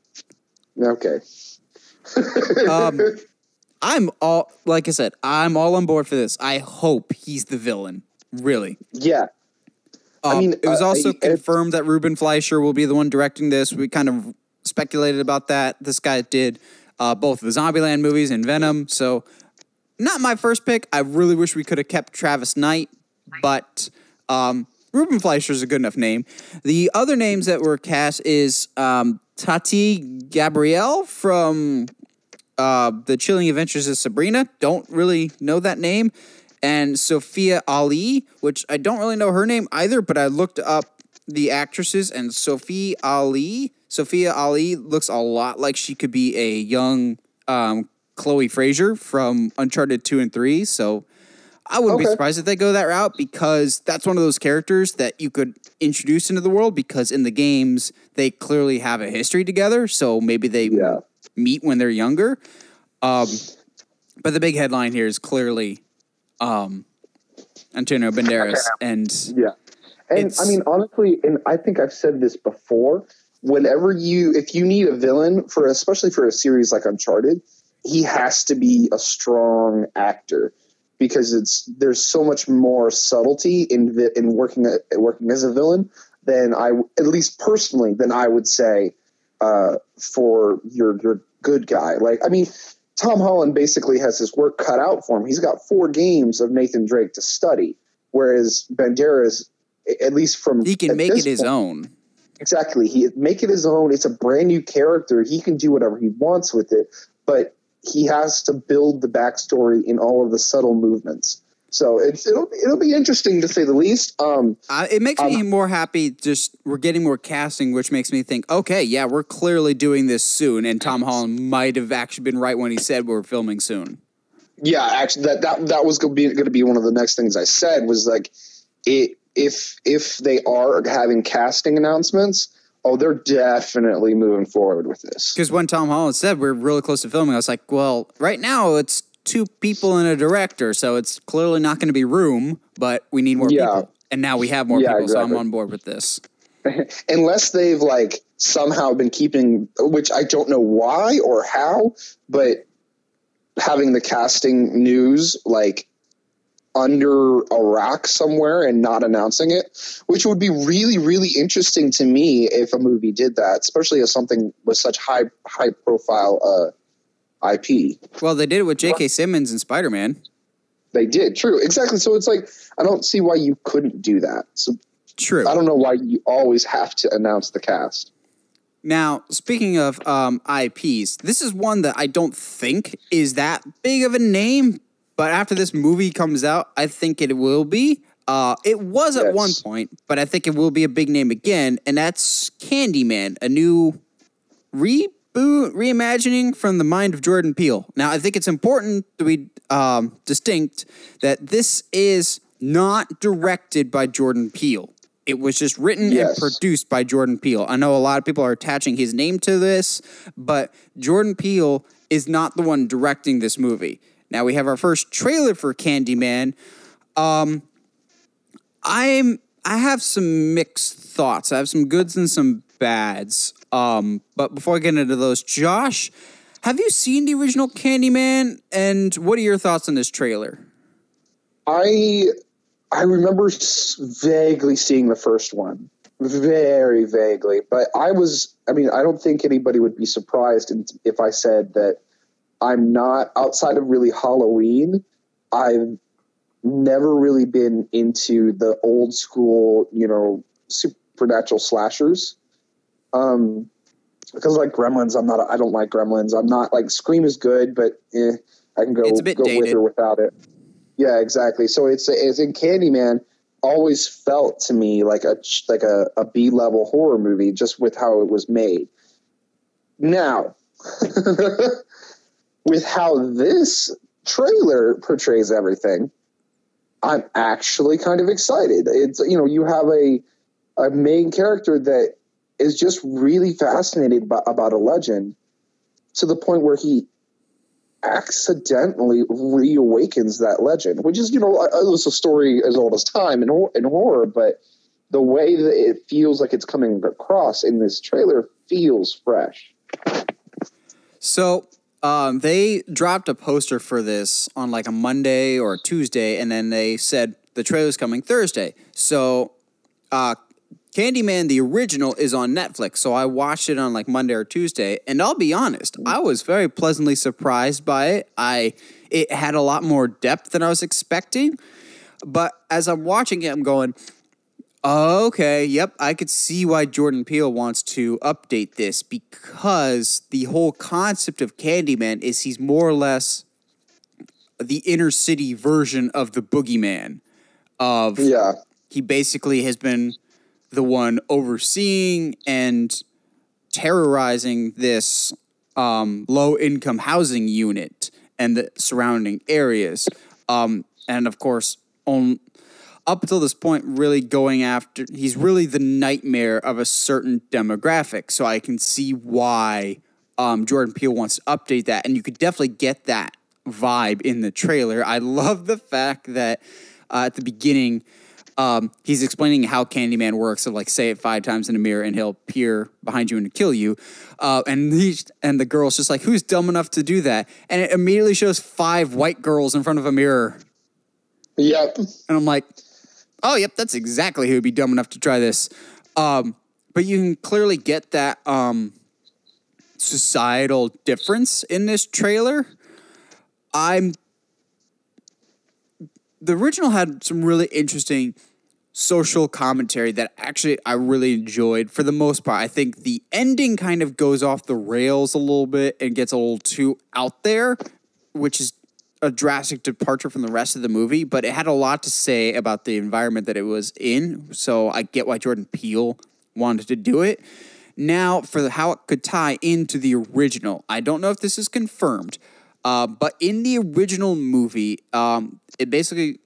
Okay. Um, I'm all like I said, I'm all on board for this. I hope he's the villain. Really. Yeah. Um, mean, it was uh, also I- confirmed that Ruben Fleischer will be the one directing this. We kind of speculated about that. This guy did uh, both the Zombieland movies and Venom. So, not my first pick. I really wish we could have kept Travis Knight, but um, Ruben Fleischer is a good enough name. The other names that were cast is um, Tati Gabrielle from uh, The Chilling Adventures of Sabrina. Don't really know that name. And Sophia Ali, which I don't really know her name either, but I looked up the actresses, and Sophie Ali, Sophia Ali looks a lot like she could be a young um, Chloe Frazer from Uncharted 2 and 3. So I wouldn't be surprised if they go that route because that's one of those characters that you could introduce into the world because in the games they clearly have a history together. So maybe they Yeah. meet when they're younger. Um, but the big headline here is clearly um, Antonio Banderas, and Yeah. And It's- I mean, honestly, and I think I've said this before. Whenever you, if you need a villain for, especially for a series like Uncharted, he has to be a strong actor because it's there's so much more subtlety in in working working as a villain than I, at least personally, than I would say uh, for your your good guy. Like, I mean, Tom Holland basically has his work cut out for him. He's got four games of Nathan Drake to study, whereas Banderas, at least from he can make it his point- own. Exactly. He make it his own. It's a brand new character. He can do whatever he wants with it, but he has to build the backstory in all of the subtle movements. So it's it'll it'll be interesting to say the least. Um, Uh, it makes me more happy. Just we're getting more casting, which makes me think, okay, yeah, we're clearly doing this soon. And Tom Holland might have actually been right when he said we're filming soon. yeah, actually, that that that was going to be going to be one of the next things I said was like, it if if they are having casting announcements, oh, they're definitely moving forward with this. Because when Tom Holland said we're really close to filming, I was like, well, right now it's two people and a director, so it's clearly not going to be room, but we need more Yeah. people. And now we have more Yeah, people, so I'm on board with this. unless they've like somehow been keeping which i don't know why or how but having the casting news like under a rock somewhere and not announcing it which would be really really interesting to me if a movie did that especially as something with such high high profile uh ip Well, they did it with J.K. Simmons and Spider Man. they did true exactly so it's like i don't see why you couldn't do that so True. I don't know why you always have to announce the cast. Now, speaking of um, IPs, this is one that I don't think is that big of a name, but after this movie comes out, I think it will be. Uh, it was at one point, but I think it will be a big name again, and that's Candyman, a new reboot, reimagining from the mind of Jordan Peele. Now, I think it's important to be um, distinct that this is not directed by Jordan Peele. It was just written Yes. and produced by Jordan Peele. I know a lot of people are attaching his name to this, but Jordan Peele is not the one directing this movie. Now we have our first trailer for Candyman. Um, I'm I have some mixed thoughts. I have some goods and some bads. Um, but before I get into those, Josh, have you seen the original Candyman? And what are your thoughts on this trailer? I I remember vaguely seeing the first one, very vaguely. But I was, I mean, I don't think anybody would be surprised if I said that I'm not outside of really Halloween. I've never really been into the old school, you know, supernatural slashers. Um, because like Gremlins, I'm not. I don't like Gremlins. I'm not like Scream is good, but eh, I can go It's a bit go with or without it. Yeah, exactly. So it's it's in Candyman. Always felt to me like a like a, a B level horror movie, just with how it was made. Now, with how this trailer portrays everything, I'm actually kind of excited. It's you know you have a a main character that is just really fascinated by, about a legend to the point where he accidentally reawakens that legend, which is you know it's a story as old as time in, in horror, but the way that it feels like it's coming across in this trailer feels fresh. So um, they dropped a poster for this on like a Monday or a Tuesday, and then they said the trailer's coming Thursday. So uh, Candyman, the original, is on Netflix. So I watched it on like Monday or Tuesday, and I'll be honest, I was very pleasantly surprised by it. I it had a lot more depth than I was expecting. But as I'm watching it, I'm going, Okay, yep, I could see why Jordan Peele wants to update this because the whole concept of Candyman is he's more or less the inner city version of the boogeyman. Of Yeah, he basically has been the one overseeing and terrorizing this um, low income housing unit and the surrounding areas. Um, and of course, on up until this point, really going after he's really the nightmare of a certain demographic. So I can see why um, Jordan Peele wants to update that, and you could definitely get that vibe in the trailer. I love the fact that uh, at the beginning. Um, he's explaining how Candyman works. So, like, say it five times in a mirror, and he'll peer behind you and kill you. Uh, and he's, and the girl's just like, "Who's dumb enough to do that?" And it immediately shows five white girls in front of a mirror. yep. And I'm like, oh, yep, that's exactly who would be dumb enough to try this. Um, but you can clearly get that um, societal difference in this trailer. I'm. The original had some really interesting social commentary that actually I really enjoyed for the most part. I think the ending kind of goes off the rails a little bit and gets a little too out there, which is a drastic departure from the rest of the movie, but it had a lot to say about the environment that it was in. So I get why Jordan Peele wanted to do it. Now, for how it could tie into the original, I don't know if this is confirmed, uh, but in the original movie, um, it basically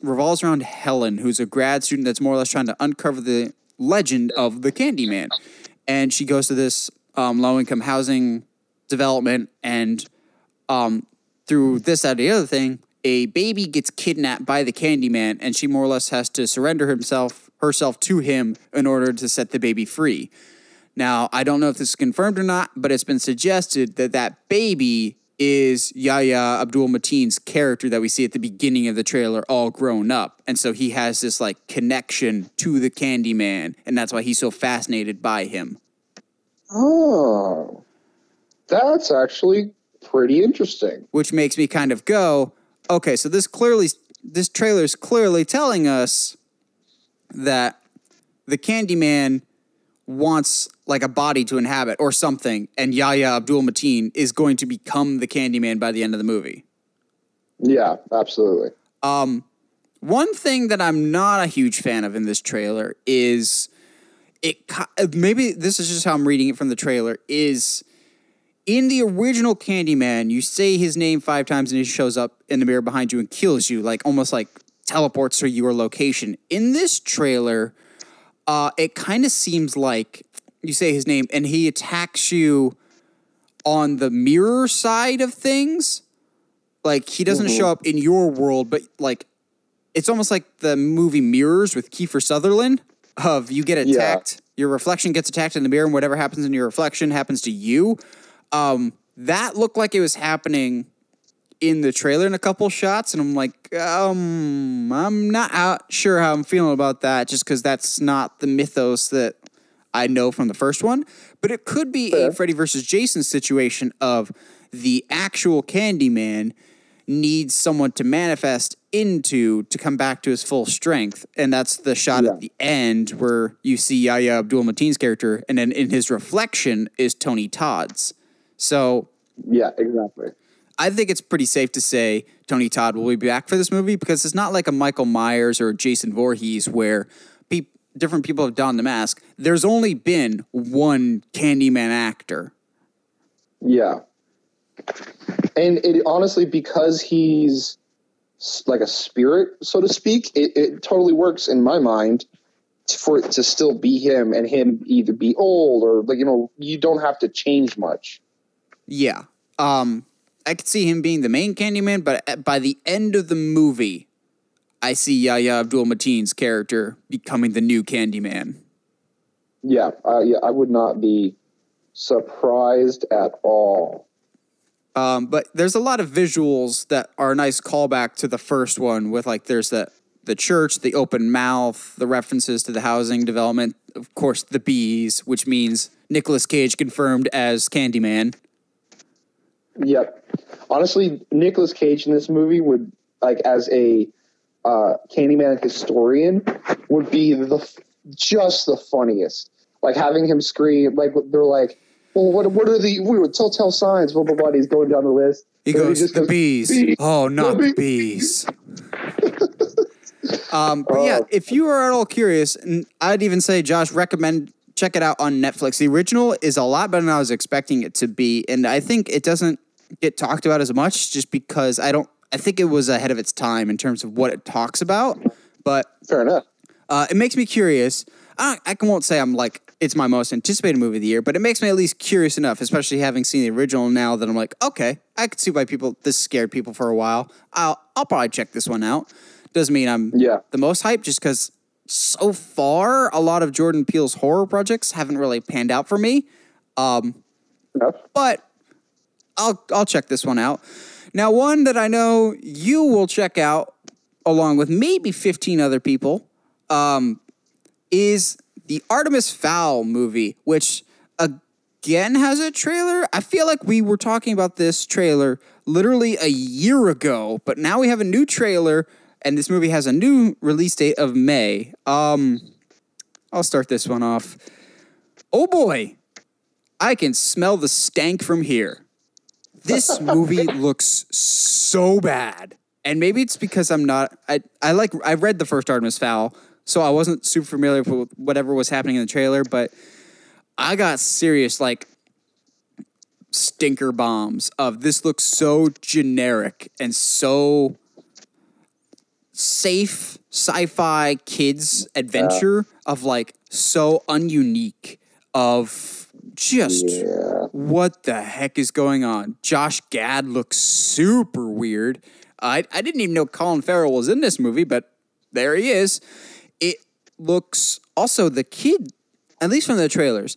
revolves around Helen, who's a grad student that's more or less trying to uncover the legend of the Candyman. And she goes to this um, low income housing development, and um, through this, that, the other thing, a baby gets kidnapped by the Candyman, and she more or less has to surrender himself herself to him in order to set the baby free. Now, I don't know if this is confirmed or not, but it's been suggested that that baby is Yahya Abdul Mateen's character that we see at the beginning of the trailer, all grown up, and so he has this like connection to the Candyman, and that's why he's so fascinated by him. Oh, that's actually pretty interesting. which makes me kind of go, okay, so this clearly, this trailer is clearly telling us that the Candyman wants like a body to inhabit or something, and Yahya Abdul Mateen is going to become the Candyman by the end of the movie. Yeah, absolutely. Um, one thing that I'm not a huge fan of in this trailer is it maybe this is just how I'm reading it from the trailer is in the original Candyman, you say his name five times and he shows up in the mirror behind you and kills you, like almost like teleports to your location. In this trailer, uh, it kind of seems like you say his name and he attacks you on the mirror side of things. Like he doesn't show up in your world, but like it's almost like the movie Mirrors with Kiefer Sutherland. Of you get Yeah. attacked, your reflection gets attacked in the mirror, and whatever happens in your reflection happens to you. Um, that looked like it was happening in the trailer in a couple shots, and I'm like, um, I'm not out sure how I'm feeling about that, just because that's not the mythos that I know from the first one. But it could be a Freddy versus Jason situation of the actual Candyman needs someone to manifest into to come back to his full strength. And that's the shot Yeah. at the end where you see Yahya Abdul Mateen's character, and then in his reflection is Tony Todd's. So Yeah, exactly. I think it's pretty safe to say Tony Todd will be back for this movie because it's not like a Michael Myers or Jason Voorhees where pe- different people have donned the mask. There's only been one Candyman actor. Yeah. And it honestly, because he's like a spirit, so to speak, it, it totally works in my mind for it to still be him and him either be old or like, you know, you don't have to change much. Yeah. Um, I could see him being the main Candyman, but by the end of the movie, I see Yahya Abdul Mateen's character becoming the new Candyman. Yeah. Uh, yeah. I would not be surprised at all. Um, but there's a lot of visuals that are a nice callback to the first one with like there's the the church, the open mouth, the references to the housing development, of course the bees, which means Nicolas Cage confirmed as Candyman. Yep. Honestly, Nicolas Cage in this movie would like as a uh, Candyman historian would be the just the funniest. Like having him scream, like they're like, "Well, what what are the we were telltale signs?" Blah blah blah. He's going down the list. He And goes, just the bees. "Bee." Oh, not the bee." bees. um, but yeah, Oh. if you are at all curious, and I'd even say, Josh, recommend check it out on Netflix. The original is a lot better than I was expecting it to be, and I think it doesn't get talked about as much just because I don't. I think it was ahead of its time in terms of what it talks about, but Fair enough. uh, it makes me curious. I, I can won't say I'm like it's my most anticipated movie of the year, but it makes me at least curious enough, especially having seen the original now that I'm like, okay, I could see why people this scared people for a while. I'll I'll probably check this one out. Doesn't mean I'm Yeah. the most hyped, just because so far a lot of Jordan Peele's horror projects haven't really panned out for me. Enough. But I'll I'll check this one out. Now, one that I know you will check out, along with maybe 15 other people, um, is the Artemis Fowl movie, which again has a trailer. I feel like we were talking about this trailer literally a year ago, but now we have a new trailer, and this movie has a new release date of May. Um, I'll start this one off. Oh boy, I can smell the stank from here. This movie looks so bad. And maybe it's because I'm not I I like I read the first Artemis Fowl, so I wasn't super familiar with whatever was happening in the trailer, but I got serious like stinker bombs of this looks so generic and so safe sci-fi kids adventure of like so ununique of just Yeah. what the heck is going on? Josh Gad looks super weird. I I didn't even know Colin Farrell was in this movie, but there he is. It looks also the kid, at least from the trailers,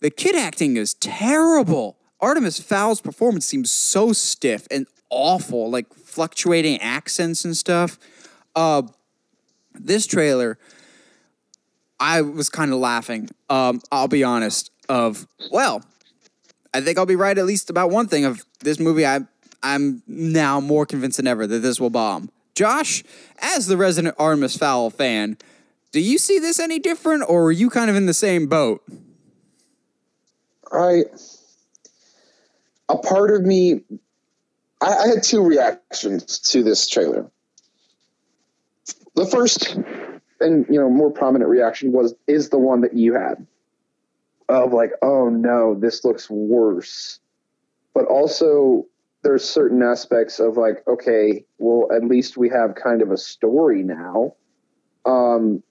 the kid acting is terrible. Artemis Fowl's performance seems so stiff and awful, like fluctuating accents and stuff. Uh, this trailer, I was kind of laughing. Um, I'll be honest. Of well, I think I'll be right at least about one thing of this movie. I I'm now more convinced than ever that this will bomb. Josh, as the resident Artemis Fowl fan, Do you see this any different, or are you kind of in the same boat? I a part of me I, I had two reactions to this trailer. The first and you know more prominent reaction was is the one that you had of like oh no this looks worse. But also there's certain aspects of like okay well at least we have kind of a story now. Um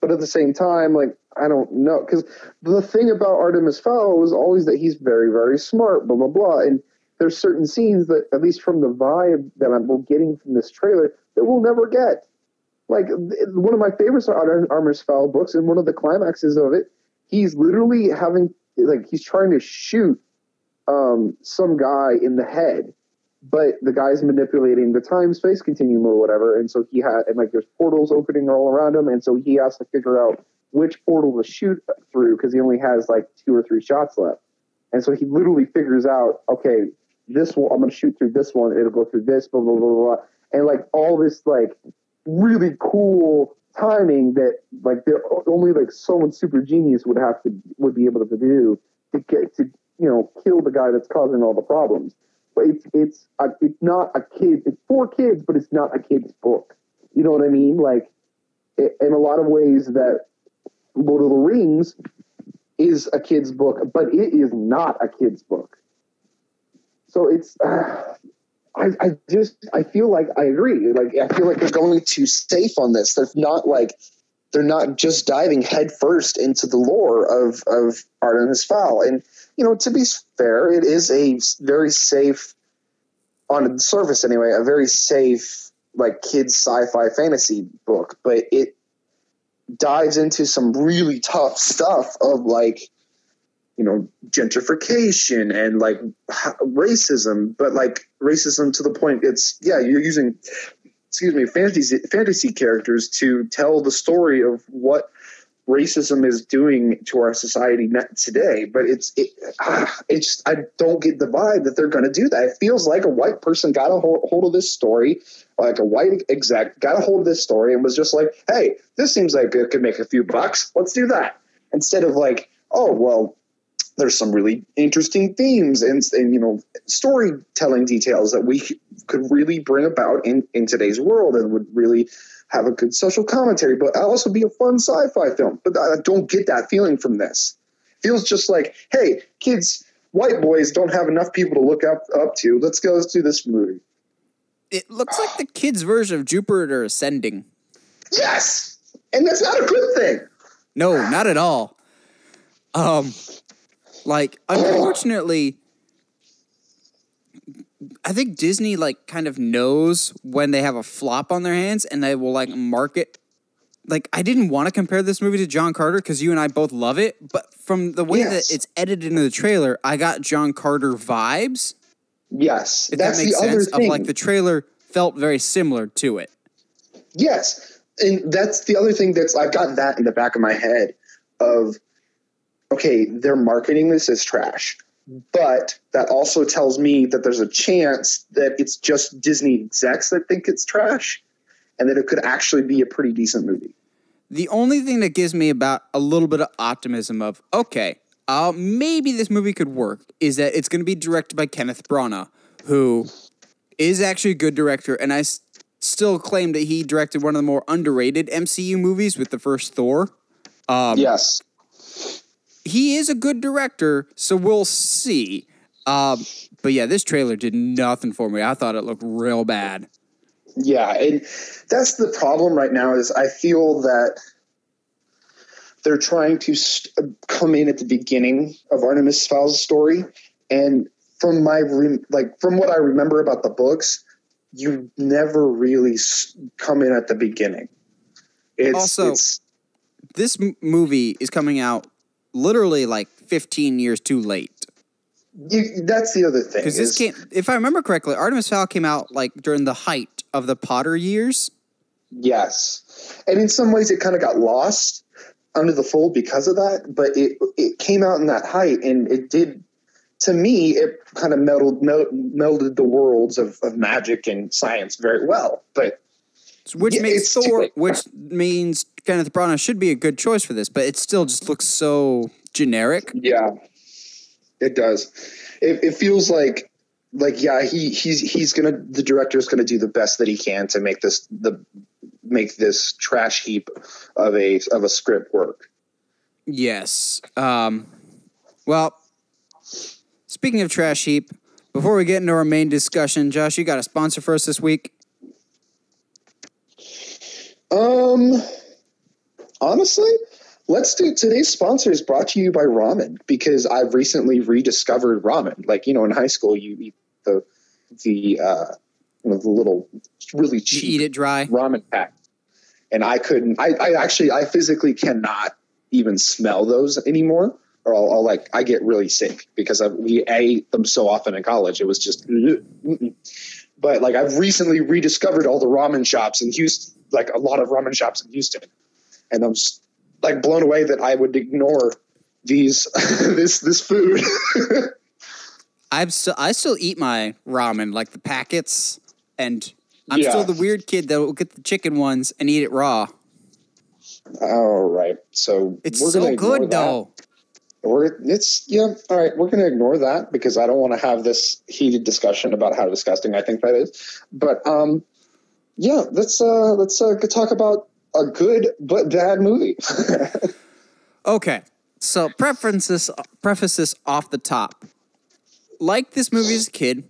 but at the same time like i don't know because the thing about artemis fowl was always that he's very very smart blah blah blah. And there's certain scenes that at least from the vibe that i'm getting from this trailer that we'll never get. Like one of my favorites are Artemis Fowl books, and one of the climaxes of it, he's literally having like he's trying to shoot um, some guy in the head, but the guy's manipulating the time space continuum or whatever, and so he had and like there's portals opening all around him, and so he has to figure out which portal to shoot through because he only has like two or three shots left, and so he literally figures out okay this one I'm going to shoot through this one, it'll go through this, blah blah blah blah, and like all this like really cool timing that like there only like someone super genius would have to would be able to do to get to you know kill the guy that's causing all the problems. But it's it's a, it's not a kid. It's for kids, but it's not a kid's book. You know what I mean? Like it, in a lot of ways that Lord of the Rings is a kid's book, but it is not a kid's book. So it's uh, I, I just I feel like I agree. Like I feel like they're going too safe on this. They're not like they're not just diving headfirst into the lore of of Artemis Fowl. And you know, to be fair, it is a very safe on the surface anyway, a very safe like kids sci-fi fantasy book, but it dives into some really tough stuff of like you know gentrification and like racism but like racism to the point it's yeah you're using excuse me fantasy fantasy characters to tell the story of what racism is doing to our society today but it's it, ah, it's i don't get the vibe that they're going to do that. It feels like a white person got a hold of this story like a white exec got a hold of this story and was just like hey this seems like it could make a few bucks let's do that. Instead of like oh well there's some really interesting themes and, and you know storytelling details that we could really bring about in, in today's world and would really have a good social commentary but also be a fun sci-fi film. But i don't get that feeling from this. It feels just like hey kids white boys don't have enough people to look up up to. Let's go do this movie. It looks like the kids version of jupiter ascending. Yes! And that's not a good thing! No not at all. Um like, unfortunately, I think Disney like kind of knows when they have a flop on their hands and they will like market. Like, I didn't want to compare this movie to John Carter because you and I both love it, but from the way yes. that it's edited into the trailer, I got John Carter vibes. Yes, if that's that makes the sense. Other thing. Of like the trailer felt very similar to it. Yes, and that's the other thing that's I've got that in the back of my head of okay, they're marketing this as trash. But that also tells me that there's a chance that it's just Disney execs that think it's trash and that it could actually be a pretty decent movie. The only thing that gives me about a little bit of optimism of, okay, uh, maybe this movie could work is that it's going to be directed by Kenneth Branagh, who is actually a good director. And I s- still claim that he directed one of the more underrated MCU movies with the first Thor. Um, yes he is a good director, so we'll see. Um, but yeah, this trailer did nothing for me. I thought it looked real bad. Yeah, and that's the problem right now. Is I feel that they're trying to st- come in at the beginning of Artemis Fowl's story, and from my re- like from what I remember about the books, you never really come in at the beginning. It's, also, it's, this m- movie is coming out literally like 15 years too late. You, that's the other thing. Because this came, if I remember correctly, Artemis Fowl came out like during the height of the Potter years. Yes, and in some ways it kind of got lost under the fold because of that. But it it came out in that height, and it did. To me, it kind of melded, melded the worlds of, of magic and science very well. But which Yeah, makes Thor, which means Kenneth Branagh should be a good choice for this, but it still just looks so generic. Yeah, it does. It, it feels like like yeah he he's he's gonna the director's gonna do the best that he can to make this the make this trash heap of a of a script work. Yes. Um, well, speaking of trash heap, before we get into our main discussion, Josh, you got a sponsor for us this week? Um, honestly, let's do today's sponsor is brought to you by ramen because I've recently rediscovered ramen. Like you know, in high school, you eat the the uh, you know, the little really You cheap eat it dry. ramen pack, and I couldn't. I, I actually, I physically cannot even smell those anymore, or I'll, I'll like I get really sick because I, we ate them so often in college. It was just. mm-mm. But like I've recently rediscovered all the ramen shops in Houston, like a lot of ramen shops in Houston, and I'm just, like blown away that I would ignore these this this food. I'm still I still eat my ramen like the packets, and I'm Yeah. still the weird kid that will get the chicken ones and eat it raw. all right, so It's we're so good though. We're it's yeah. All right, we're going to ignore that because I don't want to have this heated discussion about how disgusting I think that is. But um, yeah, let's uh let's uh talk about a good but bad movie. Okay, so preference this preface this off the top. Like this movie as a kid,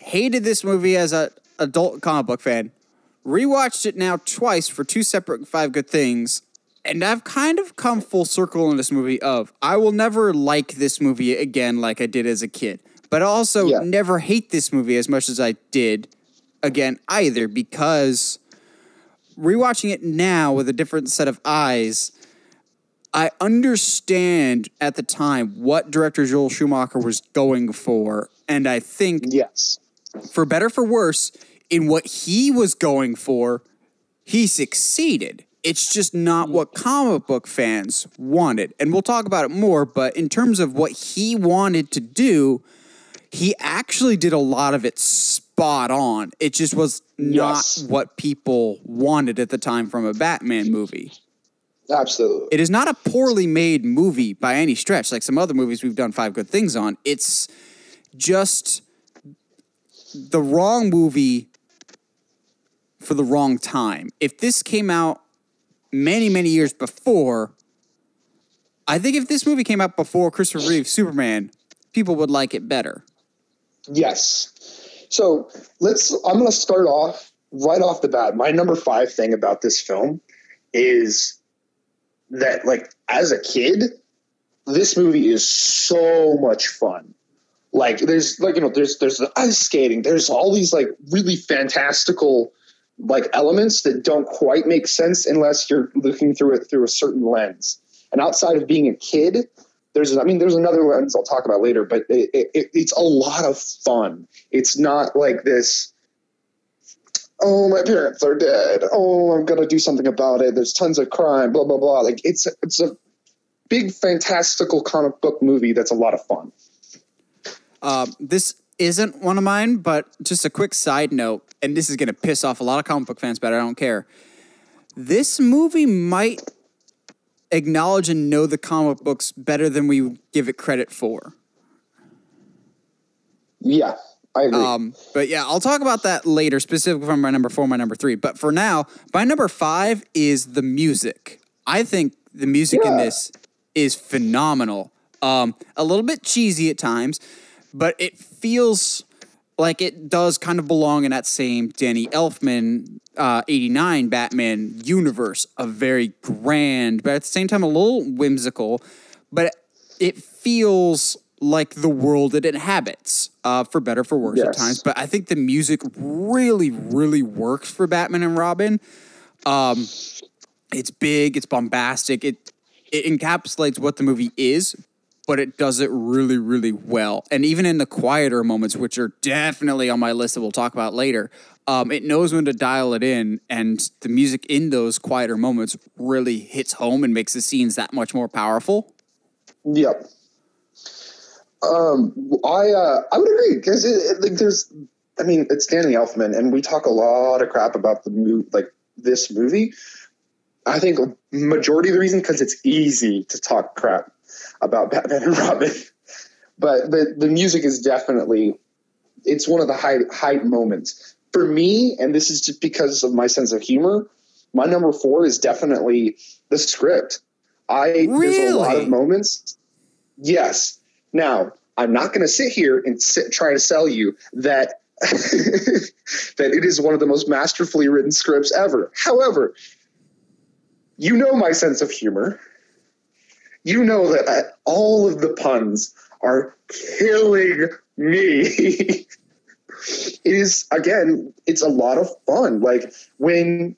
hated this movie as a adult comic book fan. Rewatched it now twice for two separate five good things, and I've kind of come full circle in this movie of I will never like this movie again like I did as a kid, but also Yeah. never hate this movie as much as I did again either because rewatching it now with a different set of eyes, I understand at the time what director Joel Schumacher was going for, and I think yes. for better for worse, in what he was going for, he succeeded. It's just not what comic book fans wanted. And we'll talk about it more, but in terms of what he wanted to do, he actually did a lot of it spot on. It just was not Yes. what people wanted at the time from a Batman movie. Absolutely. It is not a poorly made movie by any stretch, like some other movies we've done five good things on. It's just the wrong movie for the wrong time. If this came out many, many years before, I think if this movie came out before Christopher Reeve Superman, people would like it better. Yes. So let's. I'm going to start off right off the bat. My number five thing about this film is that, like, as a kid, this movie is so much fun. Like, there's like you know, there's there's the ice skating. There's all these like really fantastical like elements that don't quite make sense unless you're looking through it through a certain lens. And outside of being a kid, there's I mean there's another lens I'll talk about later, but it, it, it's a lot of fun. It's not like this. Oh, my parents are dead. Oh, I'm gonna do something about it. There's tons of crime. Blah blah blah. Like it's it's a big fantastical comic book movie that's a lot of fun. Um, this isn't one of mine, but just a quick side note, and this is to piss off a lot of comic book fans, but I don't care. This movie might acknowledge and know the comic books better than we give it credit for. Yeah, I agree. Um, but yeah, I'll talk about that later, specifically from my number four, my number three. But for now, my number five is the music. I think the music in this is phenomenal. Um, a little bit cheesy at times, but it feels like it does kind of belong in that same Danny Elfman uh, 89 Batman universe. A very grand, but at the same time, a little whimsical. But it feels like the world it inhabits, uh, for better for worse at times. But I think the music really, really works for Batman and Robin. Um, it's big, it's bombastic, it it encapsulates what the movie is, but it does it really, really well. And even in the quieter moments, which are definitely on my list that we'll talk about later, um, it knows when to dial it in, and the music in those quieter moments really hits home and makes the scenes that much more powerful. Yep. Um, I uh, I would agree because like there's, I mean, it's Danny Elfman, and we talk a lot of crap about the mo- like this movie. I think majority of the reason because it's easy to talk crap about Batman and Robin, but the the music is definitely it's one of the high high moments for me, and this is just because of my sense of humor. My number four is definitely the script. I there's a lot of moments. Yes. Now I'm not going to sit here and sit, try to sell you that that it is one of the most masterfully written scripts ever. However, you know my sense of humor. You know that uh, all of the puns are killing me. it is again, it's a lot of fun. Like when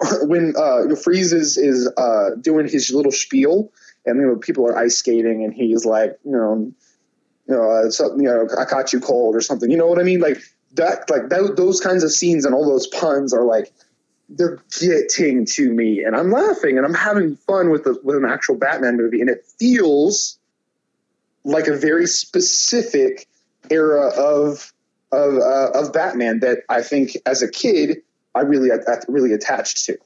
when uh, Freeze is is uh, doing his little spiel, and you know people are ice skating, and he's like, you know, you know, uh, something, you know, I caught you cold or something. You know what I mean? Like that, like that, those kinds of scenes and all those puns are like they're getting to me, and I'm laughing and I'm having fun with the with an actual Batman movie, and it feels like a very specific era of of uh, of Batman that I think as a kid I really I, really attached to.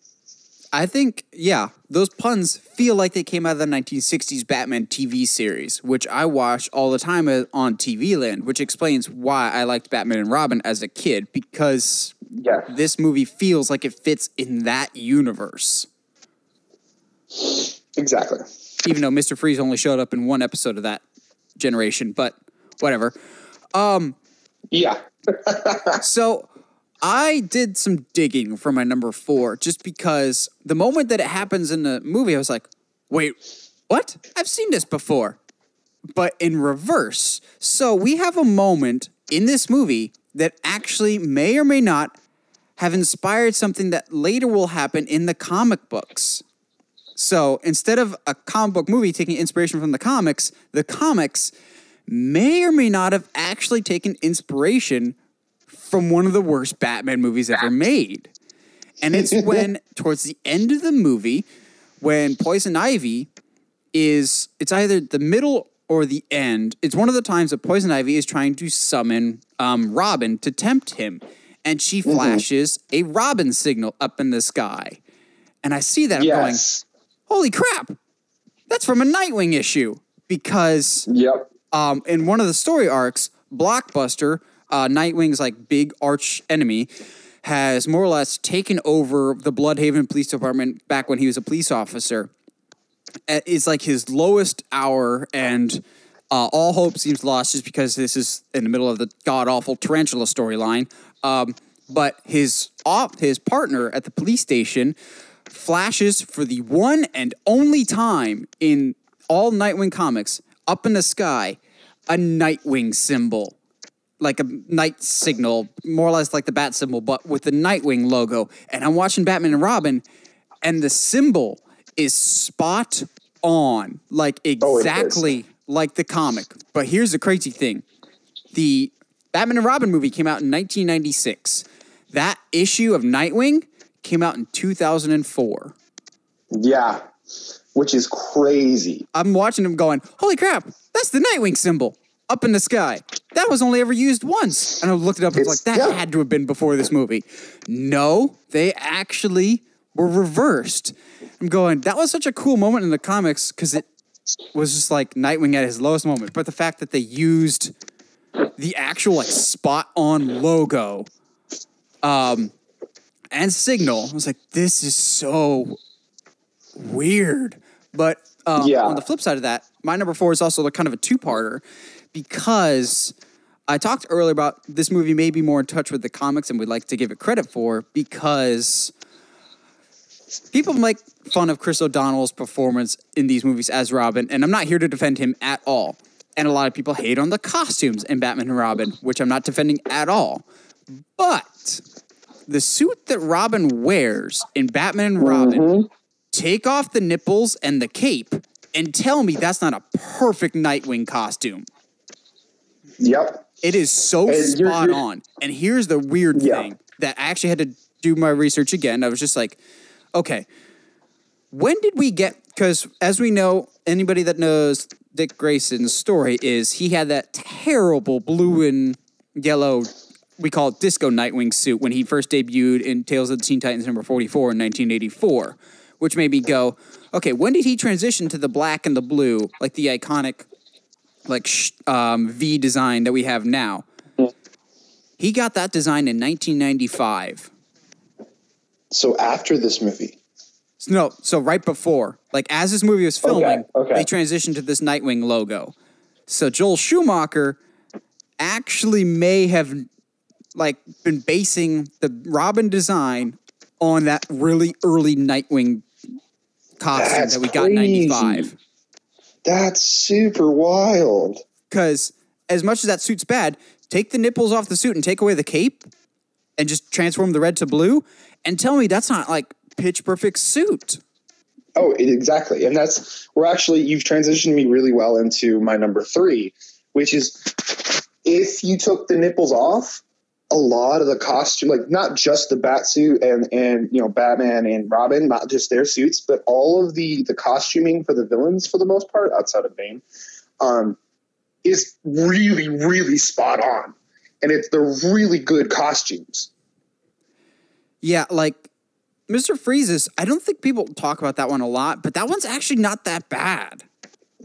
I think, yeah, those puns feel like they came out of the 1960s Batman TV series, which I watched all the time uh, on TV Land, which explains why I liked Batman and Robin as a kid, because Yeah, this movie feels like it fits in that universe. exactly. Even though Mr. Freeze only showed up in one episode of that generation, but whatever. Um, yeah, So I did some digging for my number four just because the moment that it happens in the movie, I was like, wait, what? I've seen this before. But in reverse. So we have a moment in this movie that actually may or may not have inspired something that later will happen in the comic books. So instead of a comic book movie taking inspiration from the comics, the comics may or may not have actually taken inspiration from one of the worst Batman movies ever made. And it's when, towards the end of the movie, when Poison Ivy is, it's either the middle or the end. It's one of the times that Poison Ivy is trying to summon um, Robin to tempt him. And she flashes a Robin signal up in the sky. And I see that, I'm going, yes, holy crap, that's from a Nightwing issue. Because yep, um, in one of the story arcs, Blockbuster, uh, Nightwing's like big arch enemy, has more or less taken over the Blüdhaven Police Department back when he was a police officer. It's like his lowest hour, and uh, all hope seems lost just because this is in the middle of the god awful tarantula storyline. Um, but his op- his partner at the police station flashes for the one and only time in all Nightwing comics up in the sky a Nightwing symbol. Like a night signal, more or less like the bat symbol, but with the Nightwing logo. And I'm watching Batman and Robin, and the symbol is spot on, like Oh, exactly like the comic. But here's the crazy thing the Batman and Robin movie came out in 1996. That issue of Nightwing came out in 2004. yeah, which is crazy. I'm watching them going, holy crap, that's the Nightwing symbol up in the sky. That was only ever used once. And I looked it up and was like, that yeah. had to have been before this movie. No, they actually were reversed. I'm going, that was such a cool moment in the comics because it was just like Nightwing at his lowest moment. But the fact that they used the actual like spot on logo um, and signal, I was like, this is so weird. But um, Yeah. on the flip side of that, my number four is also kind of a two-parter because I talked earlier about this movie may be more in touch with the comics and we'd like to give it credit for because people make fun of Chris O'Donnell's performance in these movies as Robin, and I'm not here to defend him at all. And a lot of people hate on the costumes in Batman and Robin, which I'm not defending at all. But the suit that Robin wears in Batman and Robin, mm-hmm. take off the nipples and the cape and tell me that's not a perfect Nightwing costume. Yep. It is so And you're- spot you're- on. And here's the weird Yeah. thing that I actually had to do my research again. I was just like, okay, when did we get? Because as we know, anybody that knows Dick Grayson's story is he had that terrible blue and yellow we call it Disco Nightwing suit when he first debuted in Tales of the Teen Titans number 44 in 1984, which made me go, okay, when did he transition to the black and the blue, like the iconic like um, V design that we have now? He got that design in 1995. So after this movie, No, so right before, like as this movie was filming, okay. they transitioned to this Nightwing logo. So Joel Schumacher actually may have like been basing the Robin design on that really early Nightwing costume That's that we got crazy. in 95. that's super wild. Because as much as that suit's bad, take the nipples off the suit and take away the cape and just transform the red to blue and tell me that's not like pitch perfect suit. Oh, exactly. And that's we're actually you've transitioned me really well into my number three, which is if you took the nipples off, a lot of the costume, like not just the bat suit and and you know Batman and Robin, not just their suits, but all of the the costuming for the villains for the most part, outside of Bane, um, is really really spot on, and it's they're really good costumes. Yeah, like Mr. Freeze's, I don't think people talk about that one a lot, but that one's actually not that bad.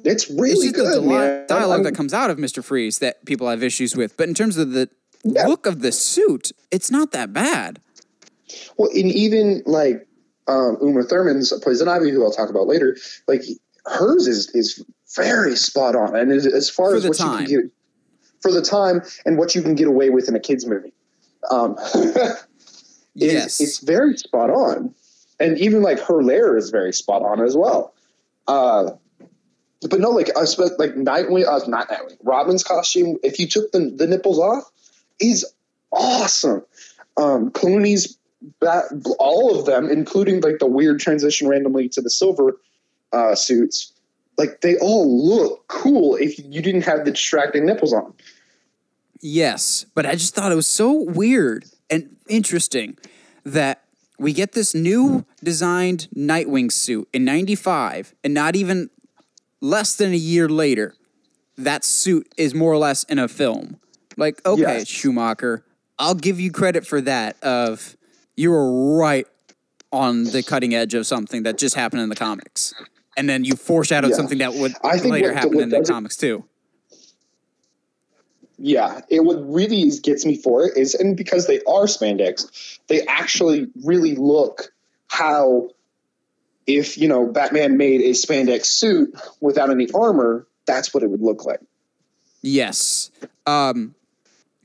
It's It's really the good, dialogue, man. dialogue I'm- that comes out of Mr. Freeze that people have issues with. But in terms of the Yeah. look of the suit, it's not that bad. Well, and even like um, Uma Thurman's Poison Ivy, who I'll talk about later, like hers is is very spot on, and as, as far For as the what time. you can get for the time and what you can get away with in a kids movie, um, Yes. it's very spot on, and even like her lair is very spot on as well. Uh, but no, like I spent like Nightwing, uh, not Nightwing, Robin's costume. If you took the the nipples off, is awesome. Um, Clooney's that all of them, including like the weird transition randomly to the silver uh, suits, like they all look cool if you didn't have the distracting nipples on. Yes, but I just thought it was so weird and interesting that we get this new designed Nightwing suit in 95 and not even less than a year later that suit is more or less in a film. Like, okay, Yes. Schumacher, I'll give you credit for that of you were right on the cutting edge of something that just happened in the comics. And then you foreshadowed Yeah. something that would I later happen in the comics too. Yeah, it what really gets me for it is, and because they are spandex, they actually really look how if you know Batman made a spandex suit without any armor, that's what it would look like. Yes. Um,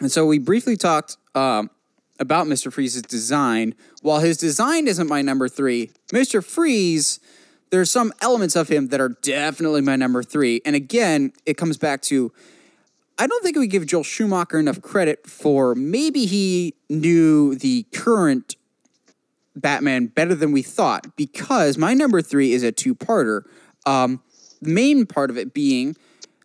and so we briefly talked um, about Mr. Freeze's design. While his design isn't my number three, Mr. Freeze, there's some elements of him that are definitely my number three. And again, it comes back to I don't think we give Joel Schumacher enough credit for maybe he knew the current Batman better than we thought because my number three is a two parter. Um, the main part of it being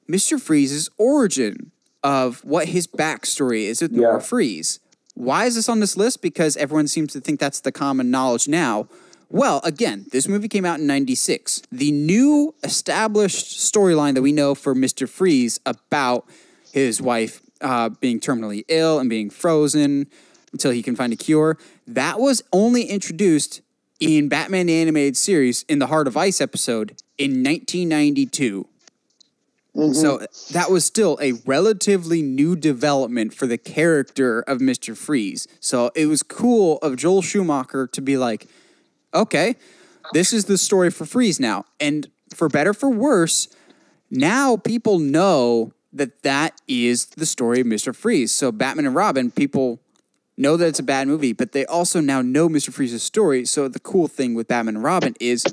Mr. Freeze's origin of what his backstory is with Nora Fries. Why is this on this list? Because everyone seems to think that's the common knowledge now. Well, again, this movie came out in 96. The new established storyline that we know for Mr. Freeze about his wife uh, being terminally ill and being frozen until he can find a cure, that was only introduced in Batman the Animated Series in the Heart of Ice episode in 1992. So that was still a relatively new development for the character of Mr. Freeze. So it was cool of Joel Schumacher to be like, okay, this is the story for Freeze now. And for better for worse, now people know that that is the story of Mr. Freeze. So Batman and Robin, people know that it's a bad movie, but they also now know Mr. Freeze's story. So the cool thing with Batman and Robin is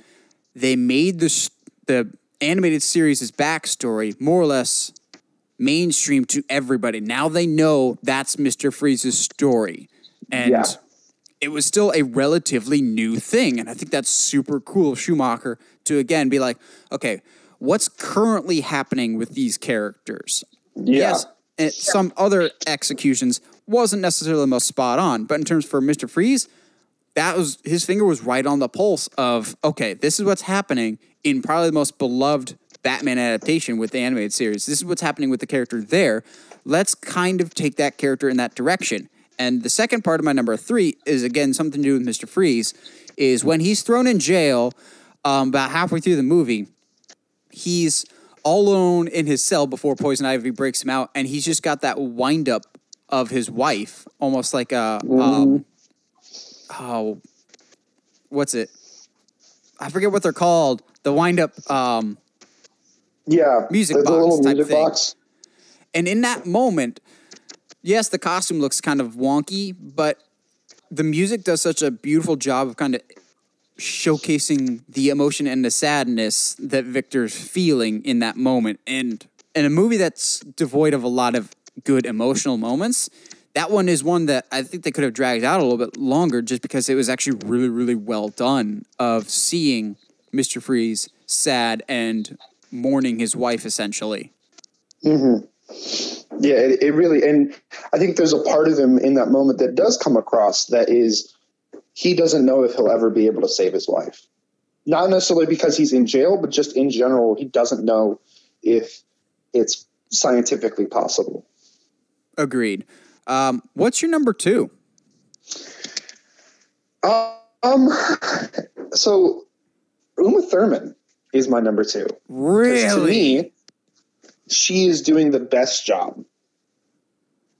they made the the animated series' backstory more or less mainstream to everybody. Now they know that's Mr. Freeze's story. And Yeah. it was still a relatively new thing. And I think that's super cool Schumacher to again be like, okay, what's currently happening with these characters? Yes, and some other executions wasn't necessarily the most spot on, but in terms for Mr. Freeze, that was his finger was right on the pulse of okay, this is what's happening in probably the most beloved Batman adaptation with the animated series. This is what's happening with the character there. Let's kind of take that character in that direction. And the second part of my number three is again something to do with Mr. Freeze. Is when he's thrown in jail, um, about halfway through the movie, he's all alone in his cell before Poison Ivy breaks him out, and he's just got that wind up of his wife, almost like a um, oh, what's it? I forget what they're called. The wind up, um, Yeah, Music box little type music thing. box. and in that moment, yes, the costume looks kind of wonky, but the music does such a beautiful job of kind of showcasing the emotion and the sadness that Victor's feeling in that moment. And in a movie that's devoid of a lot of good emotional moments, that one is one that I think they could have dragged out a little bit longer just because it was actually really, really well done of seeing Mr. Freeze sad and mourning his wife essentially. Mm-hmm. Yeah, it, it really, and I think there's a part of him in that moment that does come across that is he doesn't know if he'll ever be able to save his life. Not necessarily because he's in jail, but just in general, he doesn't know if it's scientifically possible. Agreed. Um, what's your number two? Um, so Uma Thurman is my number two. 'Cause To me, she is doing the best job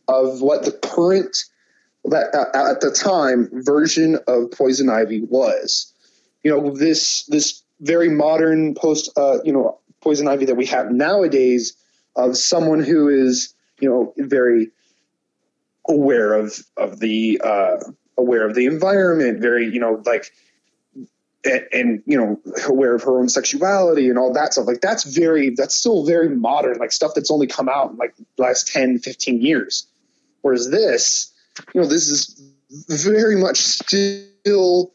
of what the current that uh, at the time version of Poison Ivy was. You know, this this very modern post uh, you know Poison Ivy that we have nowadays of someone who is you know very aware of of the uh, aware of the environment, very you know like and, and you know aware of her own sexuality and all that stuff like that's very that's still very modern like stuff that's only come out in like last 10 15 years whereas this you know this is very much still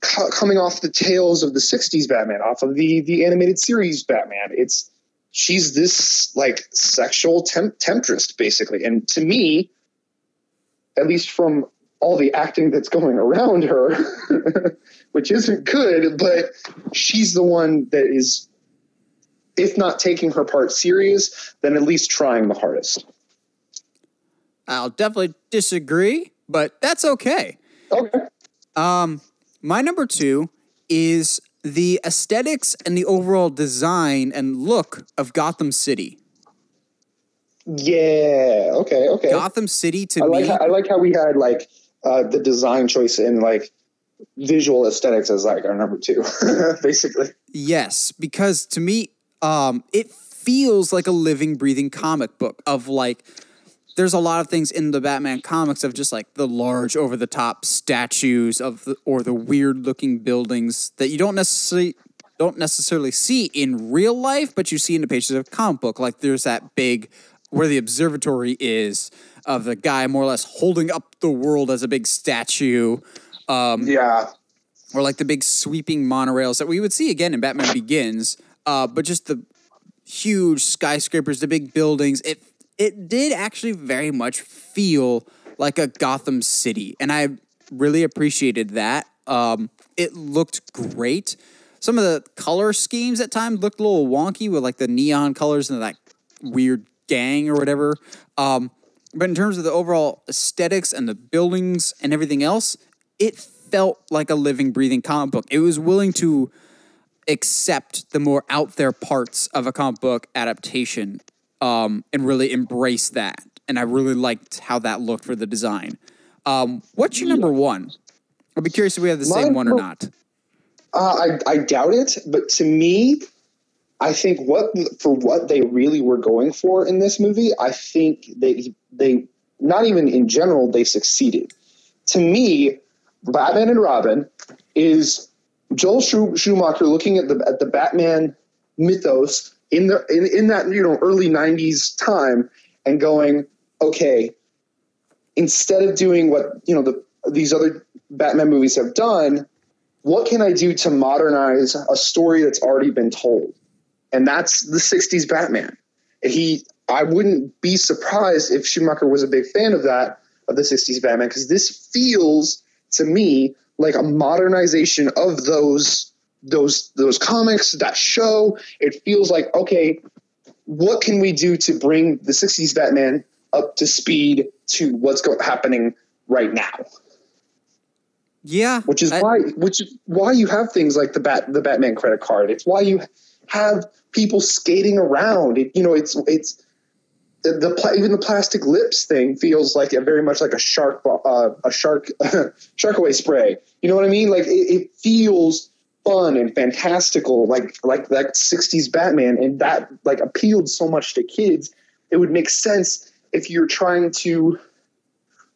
co- coming off the tails of the 60s batman off of the the animated series batman it's she's this like sexual temp- temptress basically and to me at least from all the acting that's going around her, which isn't good, but she's the one that is, if not taking her part serious, then at least trying the hardest. I'll definitely disagree, but that's okay. Okay. Um, my number two is the aesthetics and the overall design and look of Gotham City. Yeah. Okay. Okay. Gotham City to I like me, how, I like how we had like uh, the design choice and like visual aesthetics as like our number two, basically. yes, because to me, um, it feels like a living, breathing comic book of like. There's a lot of things in the Batman comics of just like the large, over the top statues of the, or the weird looking buildings that you don't necessarily don't necessarily see in real life, but you see in the pages of a comic book. Like there's that big where the observatory is of the guy more or less holding up the world as a big statue. Um, Yeah. or like the big sweeping monorails that we would see again in Batman Begins. Uh, but just the huge skyscrapers, the big buildings. It it did actually very much feel like a Gotham City, and I really appreciated that. Um, it looked great. Some of the color schemes at times looked a little wonky with like the neon colors and that weird gang or whatever. Um, but in terms of the overall aesthetics and the buildings and everything else, it felt like a living, breathing comic book. It was willing to accept the more out there parts of a comic book adaptation um, and really embrace that. And I really liked how that looked for the design. Um, what's your number one? I'll be curious if we have the same one or not. Uh, I I doubt it, but to me, I think what for what they really were going for in this movie, I think they they not even in general they succeeded. To me, Batman and Robin is Joel Schumacher looking at the at the Batman mythos in the in, in that you know early '90s time and going, okay, instead of doing what you know the these other Batman movies have done, what can I do to modernize a story that's already been told? And that's the 60s Batman. He I wouldn't be surprised if Schumacher was a big fan of that of the 60s Batman because this feels to me like a modernization of those those those comics, that show. It feels like okay, what can we do to bring the 60s Batman up to speed to what's happening right now. Yeah, which is I- why which is why you have things like the bat the Batman credit card. It's why you have people skating around. It, you know, it's it's the, the even the plastic lips thing feels like a very much like a shark uh, a shark shark away spray. You know what I mean? Like it, it feels fun and fantastical, like like that '60s Batman, and that like appealed so much to kids. It would make sense if you're trying to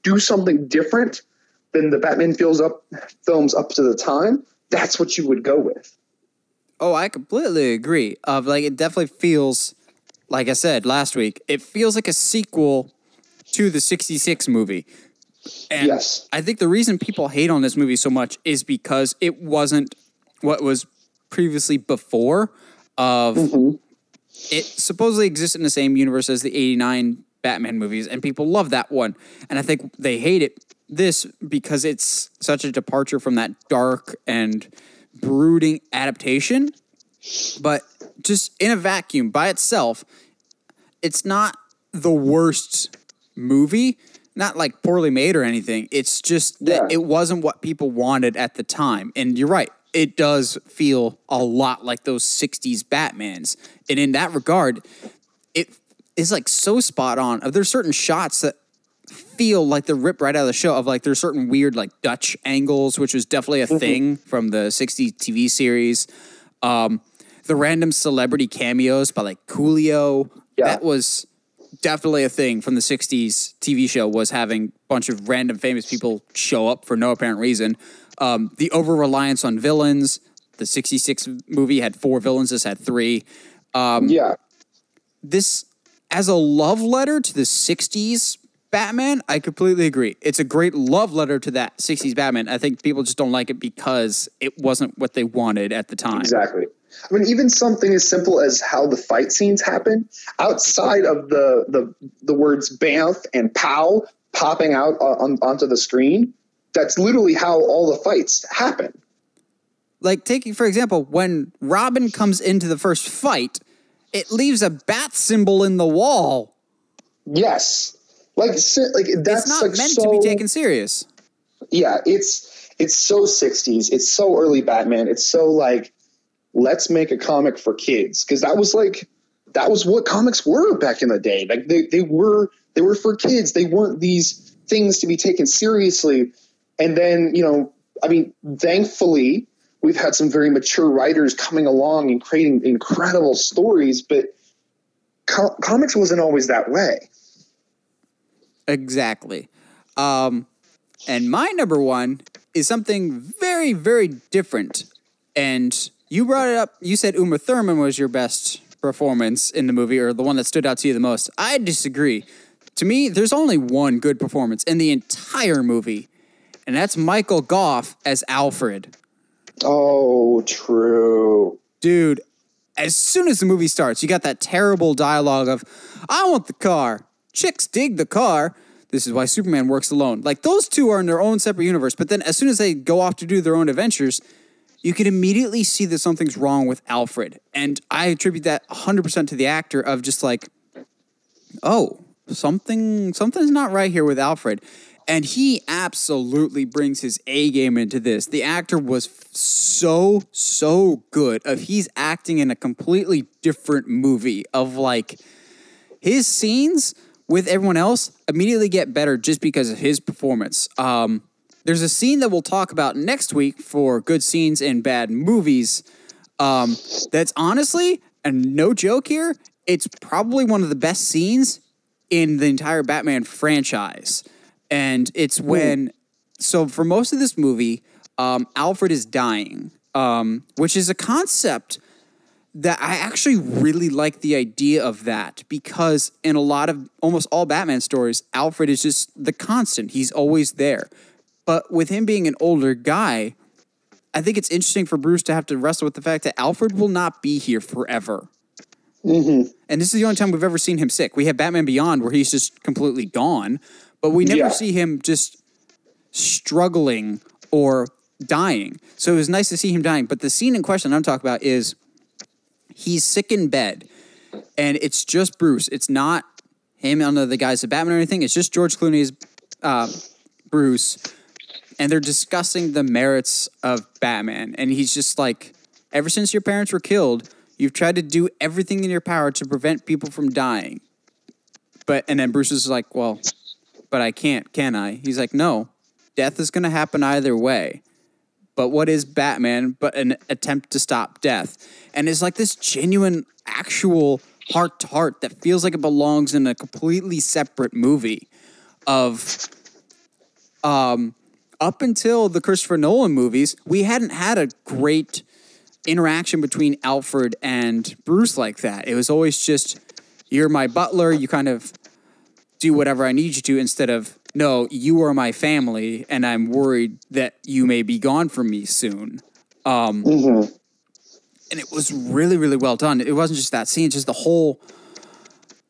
do something different than the Batman films up films up to the time. That's what you would go with. Oh, I completely agree. Of like, it definitely feels, like I said last week, it feels like a sequel to the '66 movie. And Yes. I think the reason people hate on this movie so much is because it wasn't what was previously before of mm-hmm. it supposedly exists in the same universe as the 89 Batman movies and people love that one. And I think they hate it this because it's such a departure from that dark and brooding adaptation. But just in a vacuum by itself, it's not the worst movie, not like poorly made or anything. It's just that Yeah. it wasn't what people wanted at the time. And you're right, it does feel a lot like those 60s Batmans. And in that regard, it is like so spot on. There's certain shots that feel like they're ripped right out of the show of like there's certain weird like Dutch angles, which was definitely a thing from the 60s TV series. Um, the random celebrity cameos by like Coolio. Yeah. That was definitely a thing from the 60s TV show was having a bunch of random famous people show up for no apparent reason. Um, the over reliance on villains. The 66 movie had four villains, this had three yeah. this as a love letter to the 60s Batman, I completely agree. It's a great love letter to that 60s Batman. I think people just don't like it because it wasn't what they wanted at the time. Exactly. I mean, even something as simple as how the fight scenes happen, outside of the the, the words "Banff" and "Pow" popping out on, onto the screen, that's literally how all the fights happen. Like taking for example, when Robin comes into the first fight, it leaves a bat symbol in the wall. Yes, like like that's It's not like meant so, to be taken serious. Yeah, it's it's so '60s. It's so early Batman. It's so like let's make a comic for kids because that was like that was what comics were back in the day. Like they, they were they were for kids. They weren't these things to be taken seriously. And then you know, I mean, thankfully we've had some very mature writers coming along and creating incredible stories, but co- comics wasn't always that way. Exactly. Um, and my number one is something very, very different. And you brought it up. You said Uma Thurman was your best performance in the movie, or the one that stood out to you the most. I disagree. To me, there's only one good performance in the entire movie, and that's Michael Gough as Alfred. Oh, true. Dude, as soon as the movie starts, you got that terrible dialogue of, I want the car. Chicks dig the car. This is why Superman works alone. Like those two are in their own separate universe. But then as soon as they go off to do their own adventures, you can immediately see that something's wrong with Alfred. And I attribute that 100% to the actor of just like, oh, something something's not right here with Alfred. And he absolutely brings his A game into this. The actor was so so good of he's acting in a completely different movie of like his scenes with everyone else immediately get better just because of his performance. Um, there's a scene that we'll talk about next week for good scenes in bad movies. Um, that's honestly, and no joke here, it's probably one of the best scenes in the entire Batman franchise. And it's when, so for most of this movie, um, Alfred is dying, um, which is a concept that I actually really like the idea of that because in a lot of almost all Batman stories, Alfred is just the constant. He's always there. But with him being an older guy, I think it's interesting for Bruce to have to wrestle with the fact that Alfred will not be here forever. And this is the only time we've ever seen him sick. We have Batman Beyond where he's just completely gone, but we never Yeah. see him just struggling or dying. So it was nice to see him dying. But the scene in question I'm talking about is he's sick in bed and it's just Bruce. It's not him under the guise of Batman or anything. It's just George Clooney's uh, Bruce, and they're discussing the merits of Batman, and he's just like, ever since your parents were killed, you've tried to do everything in your power to prevent people from dying. But and then Bruce is like, well, but I can't, can I? He's like, no, death is going to happen either way. But what is Batman but an attempt to stop death? And it's like this genuine, actual heart to heart that feels like it belongs in a completely separate movie of um up until the Christopher Nolan movies, we hadn't had a great interaction between Alfred and Bruce like that. It was always just you're my butler, you kind of do whatever I need you to instead of no, you are my family and I'm worried that you may be gone from me soon. Um and it was really really well done. It wasn't just that scene, just the whole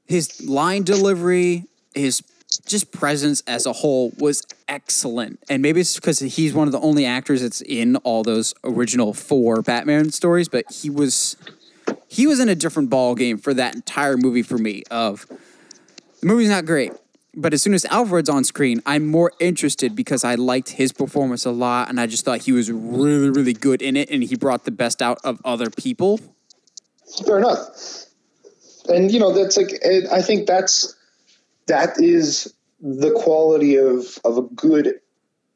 his line delivery, his just presence as a whole was excellent. And maybe it's because he's one of the only actors that's in all those original four Batman stories, but he was he was in a different ball game for that entire movie for me of the movie's not great. But as soon as Alfred's on screen, I'm more interested because I liked his performance a lot and I just thought he was really, really good in it and he brought the best out of other people. Fair enough. And you know that's like I think that's that is the quality of of a good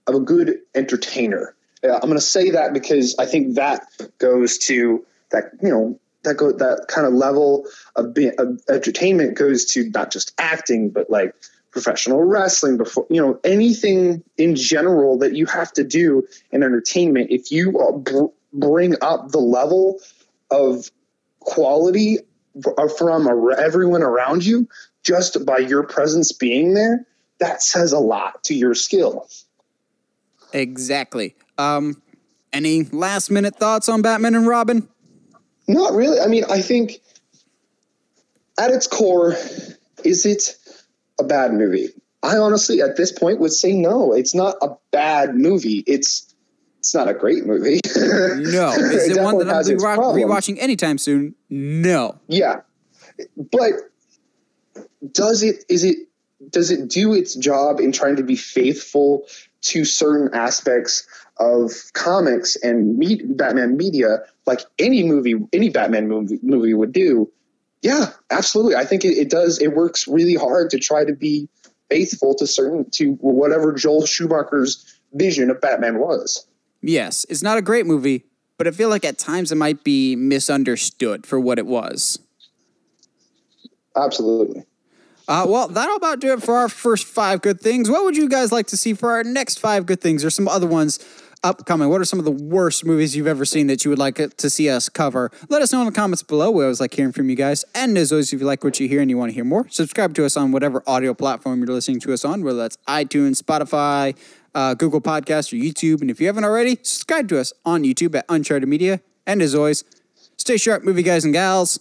of a good entertainer. I'm going to say that because I think that goes to that you know that go that kind of level of, of entertainment goes to not just acting but like professional wrestling before you know anything in general that you have to do in entertainment if you uh, br- bring up the level of quality from ar- everyone around you just by your presence being there that says a lot to your skill Exactly. Um any last minute thoughts on Batman and Robin? Not really. I mean, I think at its core, is it a bad movie? I honestly, at this point, would say no. It's not a bad movie. It's it's not a great movie. No. Is it, one that be its rewatching anytime soon? No. Yeah, but does it? Is it? Does it do its job in trying to be faithful to certain aspects of comics and me- Batman media, like any movie, any Batman movie movie would do? Yeah, absolutely. I think it, it does. It works really hard to try to be faithful to certain to whatever Joel Schumacher's vision of Batman was. Yes, it's not a great movie, but I feel like at times it might be misunderstood for what it was. Absolutely. Uh, well, that'll about do it for our first five good things. What would you guys like to see for our next five good things? Or some other ones upcoming? What are some of the worst movies you've ever seen that you would like to see us cover? Let us know in the comments below. We always like hearing from you guys. And as always, if you like what you hear and you want to hear more, subscribe to us on whatever audio platform you're listening to us on, whether that's iTunes, Spotify, uh, Google Podcasts, or YouTube. And if you haven't already, subscribe to us on YouTube at Uncharted Media. And as always, stay sharp, movie guys and gals.